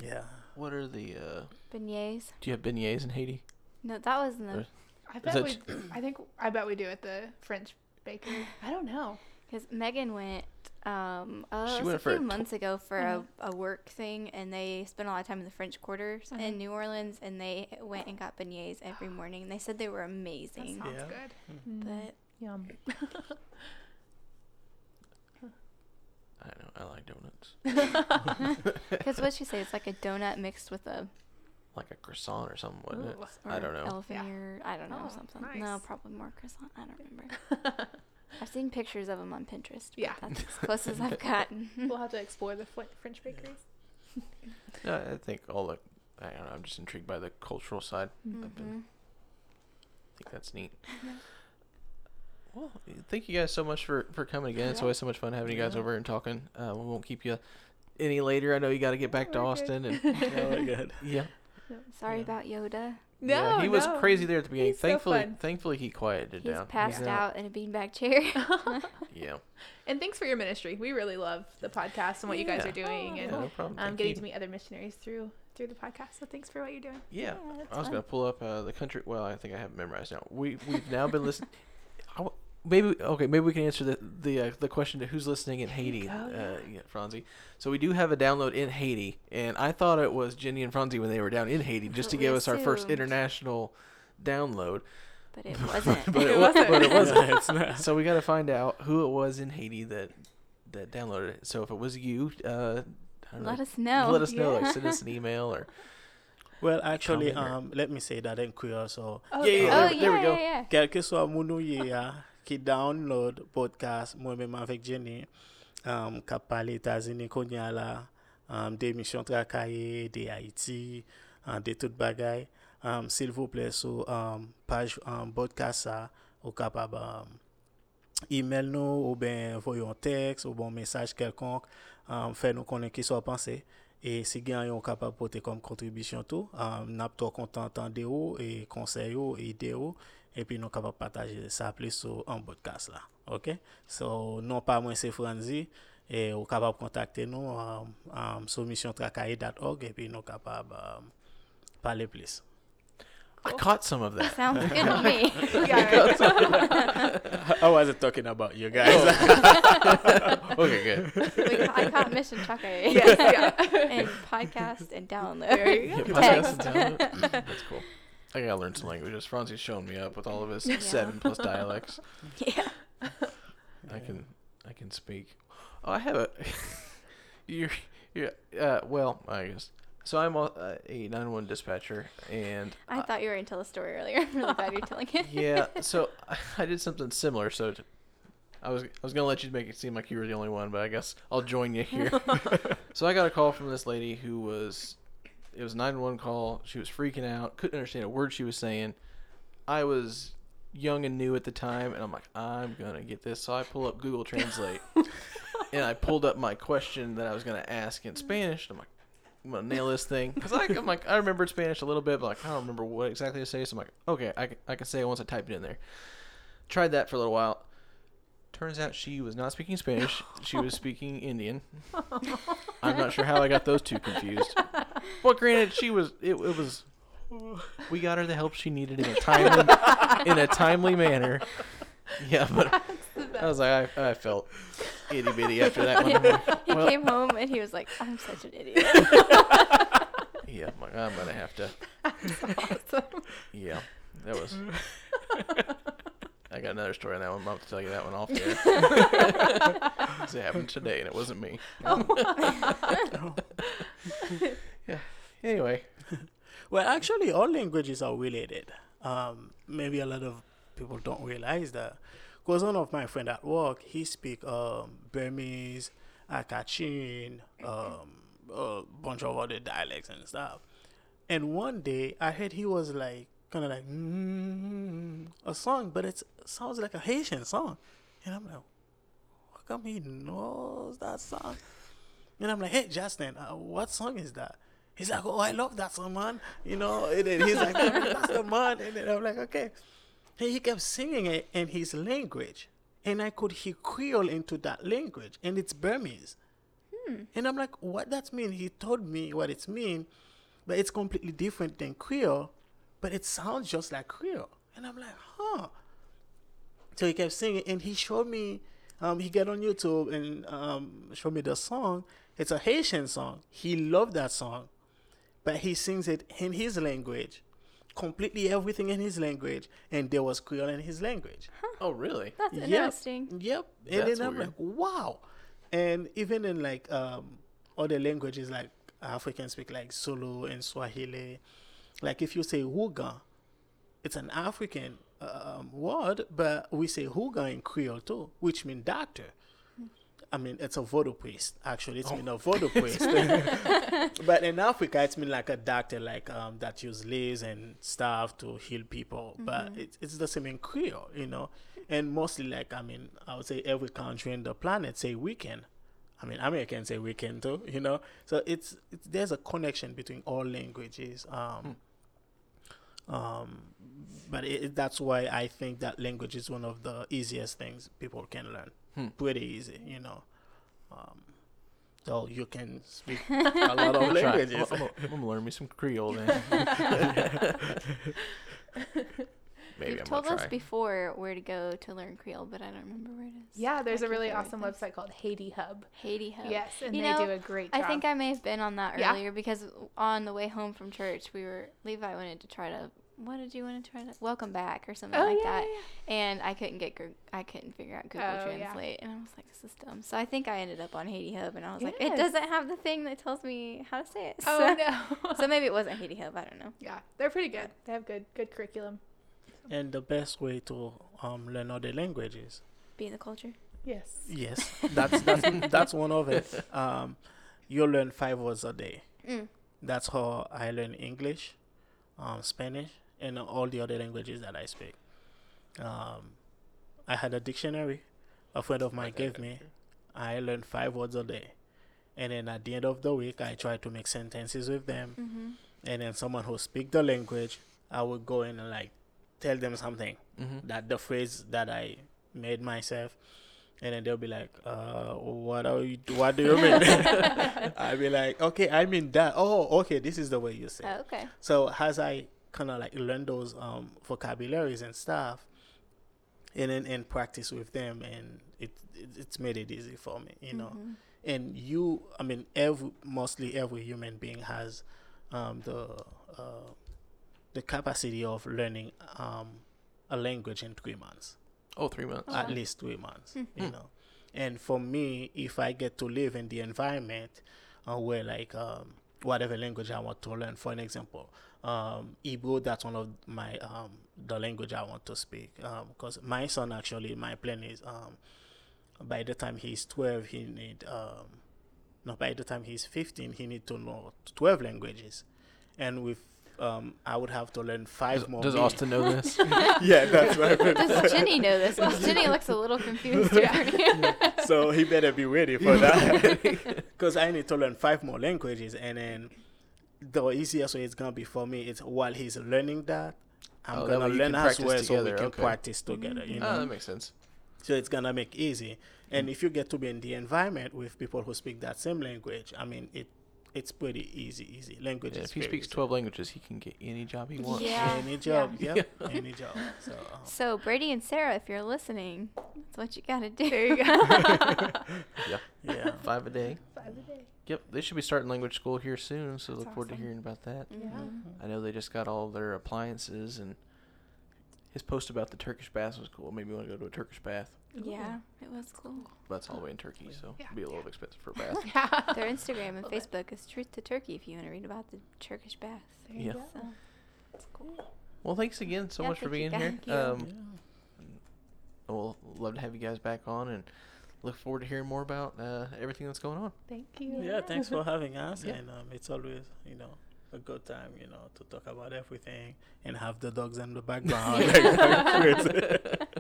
S3: yeah.
S1: What are the? uh
S4: Beignets.
S1: Do you have beignets in Haiti?
S4: No, that was in the
S1: Or-
S2: I bet
S1: that
S2: we. I think I bet we do at the French bakery. I don't know.
S4: Because Megan went um uh,
S1: She
S4: it was
S1: went
S4: a
S1: for
S4: few
S1: a to-
S4: months ago for
S2: Mhm.
S4: a, a work thing, and they spent a lot of time in the French Quarters
S2: Mhm.
S4: in New Orleans, and they went and got beignets every morning. And they said they were amazing.
S2: That
S4: amazing.
S2: sounds
S3: Yeah.
S2: good.
S1: Hmm.
S4: But
S2: Yum.
S1: I know. I like donuts.
S4: because what she say, it's like a donut mixed with a
S1: Like a croissant or something, wasn't it?
S2: Ooh.
S1: I don't know.
S4: elephant
S2: Yeah.
S4: ear. I don't know
S2: Oh,
S4: something. No,
S2: nice.
S4: probably more croissant. I don't remember. I've seen pictures of them on Pinterest.
S2: Yeah.
S4: that's as close as I've gotten.
S2: we'll have to explore the French bakeries.
S1: No, I think all the. I don't know. I'm just intrigued by the cultural side. I've been-. I think that's neat. Well, thank you guys so much for for coming again. It's always so much fun having you guys
S3: Yeah.
S1: over and talking. Uh, we won't keep you any later. I know you got to get back to
S2: we're good.
S1: Austin, and
S3: Yeah, good.
S1: yeah,
S4: Sorry
S3: Yeah.
S4: about Yoda.
S2: No,
S1: yeah, he was crazy there at the beginning.
S2: He's so
S1: thankfully,
S2: fun.
S1: thankfully he quieted
S4: He's
S1: down.
S4: passed
S1: He's
S4: out in a beanbag chair.
S1: Yeah,
S2: And thanks for your ministry. We really love the podcast and what you guys
S1: Yeah.
S2: are doing,
S1: yeah,
S2: and
S1: no problem.
S2: um, getting
S1: you.
S2: to meet other missionaries through through the podcast. So thanks for what you're doing.
S1: Yeah,
S4: Yeah,
S1: I was
S4: fun.
S1: gonna pull up uh, the country. Well, I think I have memorized now. We we've now been listening. Maybe okay. Maybe we can answer the the uh, the question to who's listening in Haiti,
S2: go,
S1: uh,
S2: yeah.
S1: yeah, Franzi. So we do have a download in Haiti, and I thought it was Jenny and Franzi when they were down in Haiti, just to
S4: what we
S1: give us our first international download.
S4: but it wasn't.
S1: but it,
S2: It wasn't.
S1: but it wasn't.
S3: it's not.
S1: so we got to find out who it was in Haiti that that downloaded it. So if it was you, uh,
S4: Let
S1: know,
S4: us know.
S1: let us know.
S2: Yeah.
S1: Like send us an email or
S3: Well, actually, um, let me say that in Creole. So,
S2: Oh,
S1: Yeah, yeah,
S4: oh
S1: there-
S4: yeah,
S1: there we go.
S4: yeah, yeah.
S3: quel soit mon nouye ya, ki download podcast mwen menman vek Jenny um, kap pale Etazini konya la um, de misyon trakaye, de Haiti, um, de tout bagay. Um, Sil vouple sou um, page um, podcast sa ou kap ap um, email nou ou ben voyon tekst ou bon mesaj kelkonk um, fè nou konen ki so apanse. E si gen yon kap apote kom kontribisyon tou, um, nap to kontantan de ou, e konsey ou, e ide ou, epi nou kapap pataje sa pli sou an podcast la. Ok? So, nou pa mwen se Franzi, e ou kapap kontakte nou um, um, sou missiontrakaye.org epi nou kapap um, pale plis.
S1: I caught some of that.
S4: Sounds good to me.
S3: I, I wasn't talking about you guys. Oh.
S1: okay, good.
S4: We, I caught Mission Choco.
S2: Yes, yeah.
S4: and podcast and download.
S2: There you go.
S1: Podcast and download. Mm, that's cool. I gotta learn some languages. Franzi's showing me up with all of his
S4: Yeah.
S1: seven plus dialects.
S4: yeah.
S1: I can I can speak. Oh, I have a. you're you're uh well I guess so. I'm a, uh, a 911 dispatcher and
S4: I
S1: uh,
S4: thought you were going to tell a story earlier. I'm really glad you're telling it.
S1: yeah. So I did something similar. So t- I was I was gonna let you make it seem like you were the only one, but I guess I'll join you here. so I got a call from this lady who was it was a 911 call. She was freaking out, couldn't understand a word she was saying. I was young and new at the time, and I'm like, I'm gonna get this. So I pull up Google Translate, and I pulled up my question that I was gonna ask in Spanish. I'm like, I'm gonna nail this thing because I'm like, I remembered Spanish a little bit, but like I don't remember what exactly to say. So I'm like, okay, I can, I can say it once I type it in there. Tried that for a little while. Turns out she was not speaking Spanish. She was speaking Indian. I'm not sure how I got those two confused. Well, granted, she was. It, it was. We got her the help she needed in a timely, in a timely manner. Yeah, but I was like, I, I felt itty bitty after that one.
S4: He
S1: well,
S4: came home and he was like, I'm such an idiot.
S1: yeah, I'm like, I'm gonna have to.
S2: awesome.
S1: Yeah, that was. I got another story on that one. I'm about to tell you that one off there. it happened today, and it wasn't me. yeah. Anyway,
S3: Well, actually, all languages are related. Um, maybe a lot of people don't realize that. Because one of my friend at work, he speak um, Burmese, Akachin, um, a bunch of other dialects and stuff. And one day, I heard he was like, kind of like, mm, a song, but it sounds like a Haitian song. And I'm like, how come he knows that song? And I'm like, hey, Justin, uh, what song is that? He's like, oh, I love that song, man. You know, and then he's like, that's the man. And then I'm like, okay. And he kept singing it in his language. And I could hear Creole into that language. And it's Burmese. And I'm like, what that mean? He told me what it's mean, but it's completely different than Creole, but it sounds just like Creole. And I'm like, huh. So he kept singing, and he showed me. Um, he got on YouTube and um, showed me the song. It's a Haitian song. He loved that song, but he sings it in his language, completely everything in his language, and there was Creole in his language.
S1: oh really?
S4: That's
S3: Yep.
S4: interesting.
S3: Yep. And
S1: That's
S3: then I'm
S1: weird.
S3: like, wow. And even in like um other languages like Africans speak like Zulu and Swahili. Like if you say Huga, it's an African um, word, but we say Huga in Creole too, which means doctor. I mean, it's a voodoo priest. Actually, it's mean a voodoo priest. but in Africa, it's mean like a doctor, like um, that use leaves and stuff to heal people. But it, it's the same in Creole, you know. And mostly, like I mean, I would say every country in the planet say weekend. I mean, Americans say weekend too, you know. So it's, it's there's a connection between all languages. Um, um, but it, it- that's why I think that language is one of the easiest things people can learn.
S1: Hmm.
S3: Pretty easy, you know. Um, so you can speak a lot of
S1: I'm
S3: languages.
S1: I'm, I'm gonna learn me some Creole then. Maybe
S4: You've
S1: I'm
S4: told us
S1: try.
S4: before where to go to learn Creole, but I don't remember where it is.
S2: Yeah, there's
S4: I
S2: a
S4: can't
S2: really
S4: think of
S2: awesome
S4: things.
S2: website called Haiti Hub.
S4: Haiti Hub.
S2: Yes, and
S4: You
S2: they
S4: know,
S2: do a great job.
S4: I think I may have been on that
S2: Yeah.
S4: earlier because on the way home from church, we were Levi wanted to try to. What did you want to try to? Welcome back or something
S2: oh,
S4: like
S2: yeah,
S4: that.
S2: yeah,
S4: And I couldn't get. Gr- I couldn't figure out Google
S2: Oh, yeah.
S4: Translate, and I was like, "This is dumb." So I think I ended up on Haiti Hub, and I was like, "It doesn't have the thing that tells me how to say it."
S2: Oh
S4: so,
S2: no.
S4: so maybe it wasn't Haiti Hub. I don't know.
S2: yeah, they're pretty good. They have good good curriculum.
S3: And the best way to um, learn other languages,
S4: Be in the culture.
S2: Yes.
S3: Yes, that's that's that's one of it. Um, you learn five words a day.
S4: Mm.
S3: That's how I learn English, um, Spanish, and all the other languages that I speak. Um, I had a dictionary. A friend of mine gave me. I learned five words a day, and then at the end of the week, I try to make sentences with them.
S4: Mm-hmm.
S3: And then someone who speak the language, I would go in and like tell them something
S1: Mm-hmm.
S3: that the phrase that I made myself, and then they'll be like, uh, "What are you? What do you mean?" I'll be like, "Okay, I mean that. Oh, okay, this is the way you say."
S4: Oh, okay.
S3: So as I kind of like learn those um, vocabularies and stuff, and then and practice with them, and it, it it's made it easy for me, you know.
S4: Mhm.
S3: And you, I mean, every mostly every human being has um, the uh, the capacity of learning um, a language in three months
S1: Oh, three months.
S3: At
S4: wow.
S3: least three months,
S4: Hmm.
S3: you know. And for me, if I get to live in the environment uh, where, like, um, whatever language I want to learn, for an example, um, Igbo, that's one of my um, the language I want to speak. Because my son actually, my plan is um, by the time he's twelve, he need um, no, by the time he's fifteen, he need to know twelve languages, and with um, I would have to learn five
S1: Does,
S3: more.
S1: does
S3: me.
S1: Austin know this?
S3: yeah, that's right.
S4: Does Jenny know this? 'Cause Jenny looks a little confused around here.
S3: so he better be ready for that because I need to learn five more languages, and then the easiest way it's gonna be for me is while he's learning that, I'm
S1: Oh,
S3: gonna
S1: way you
S3: learn
S1: can
S3: as
S1: practice
S3: well, so we
S1: together,
S3: can
S1: okay.
S3: practice together. You
S1: Oh,
S3: know,
S1: that makes sense.
S3: so it's gonna make easy. And if you get to be in the environment with people who speak that same language, I mean, it it's pretty easy. Easy language.
S1: Yeah,
S3: is
S1: if he
S3: very
S1: speaks
S3: easy.
S1: 12 languages, he can get any job he wants.
S4: Yeah.
S3: any job, yeah, any job. So. Um,
S4: So Brady and Sarah, if you're listening, that's what you gotta do.
S2: There you go.
S3: yeah. Yeah.
S1: Five a day.
S2: Five a day.
S1: Yep, they should be starting language school here soon, so
S2: That's
S1: look forward to hearing about that.
S4: Mhm.
S1: I know they just got all their appliances, and his post about the Turkish baths was cool. Maybe want to go to a Turkish bath.
S4: Yeah, it was cool.
S1: That's all the way in Turkey, so
S2: Yeah.
S1: it'd be a little expensive for a bath.
S2: Yeah.
S4: Their Instagram and Facebook is Truth to Turkey if you want to read about the Turkish baths.
S2: There you
S1: Yeah.
S2: go.
S4: So,
S2: That's cool.
S1: well, thanks again so
S4: Yeah,
S1: much for being here.
S4: thank you.
S1: Um,
S3: Yeah.
S1: we'll love to have you guys back on, and look forward to hearing more about uh, everything that's going on.
S2: Thank you.
S3: Yeah, thanks for having us.
S1: Yeah.
S3: And um, it's always, you know, a good time, you know, to talk about everything and have the dogs in the background. like, crazy.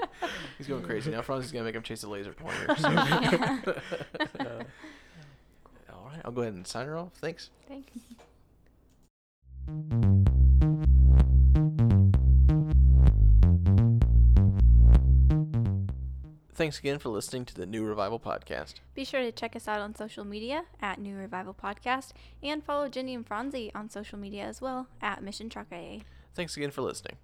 S1: He's going crazy now. Franzi's gonna make him chase a laser pointer. So.
S3: Uh,
S1: all right, I'll go ahead and sign her off. Thanks.
S4: thanks.
S1: Thanks again for listening to the New Revival Podcast.
S4: Be sure to check us out on social media at New Revival Podcast and follow Jenny and Franzi on social media as well at Mission Truck AA.
S1: Thanks again for listening.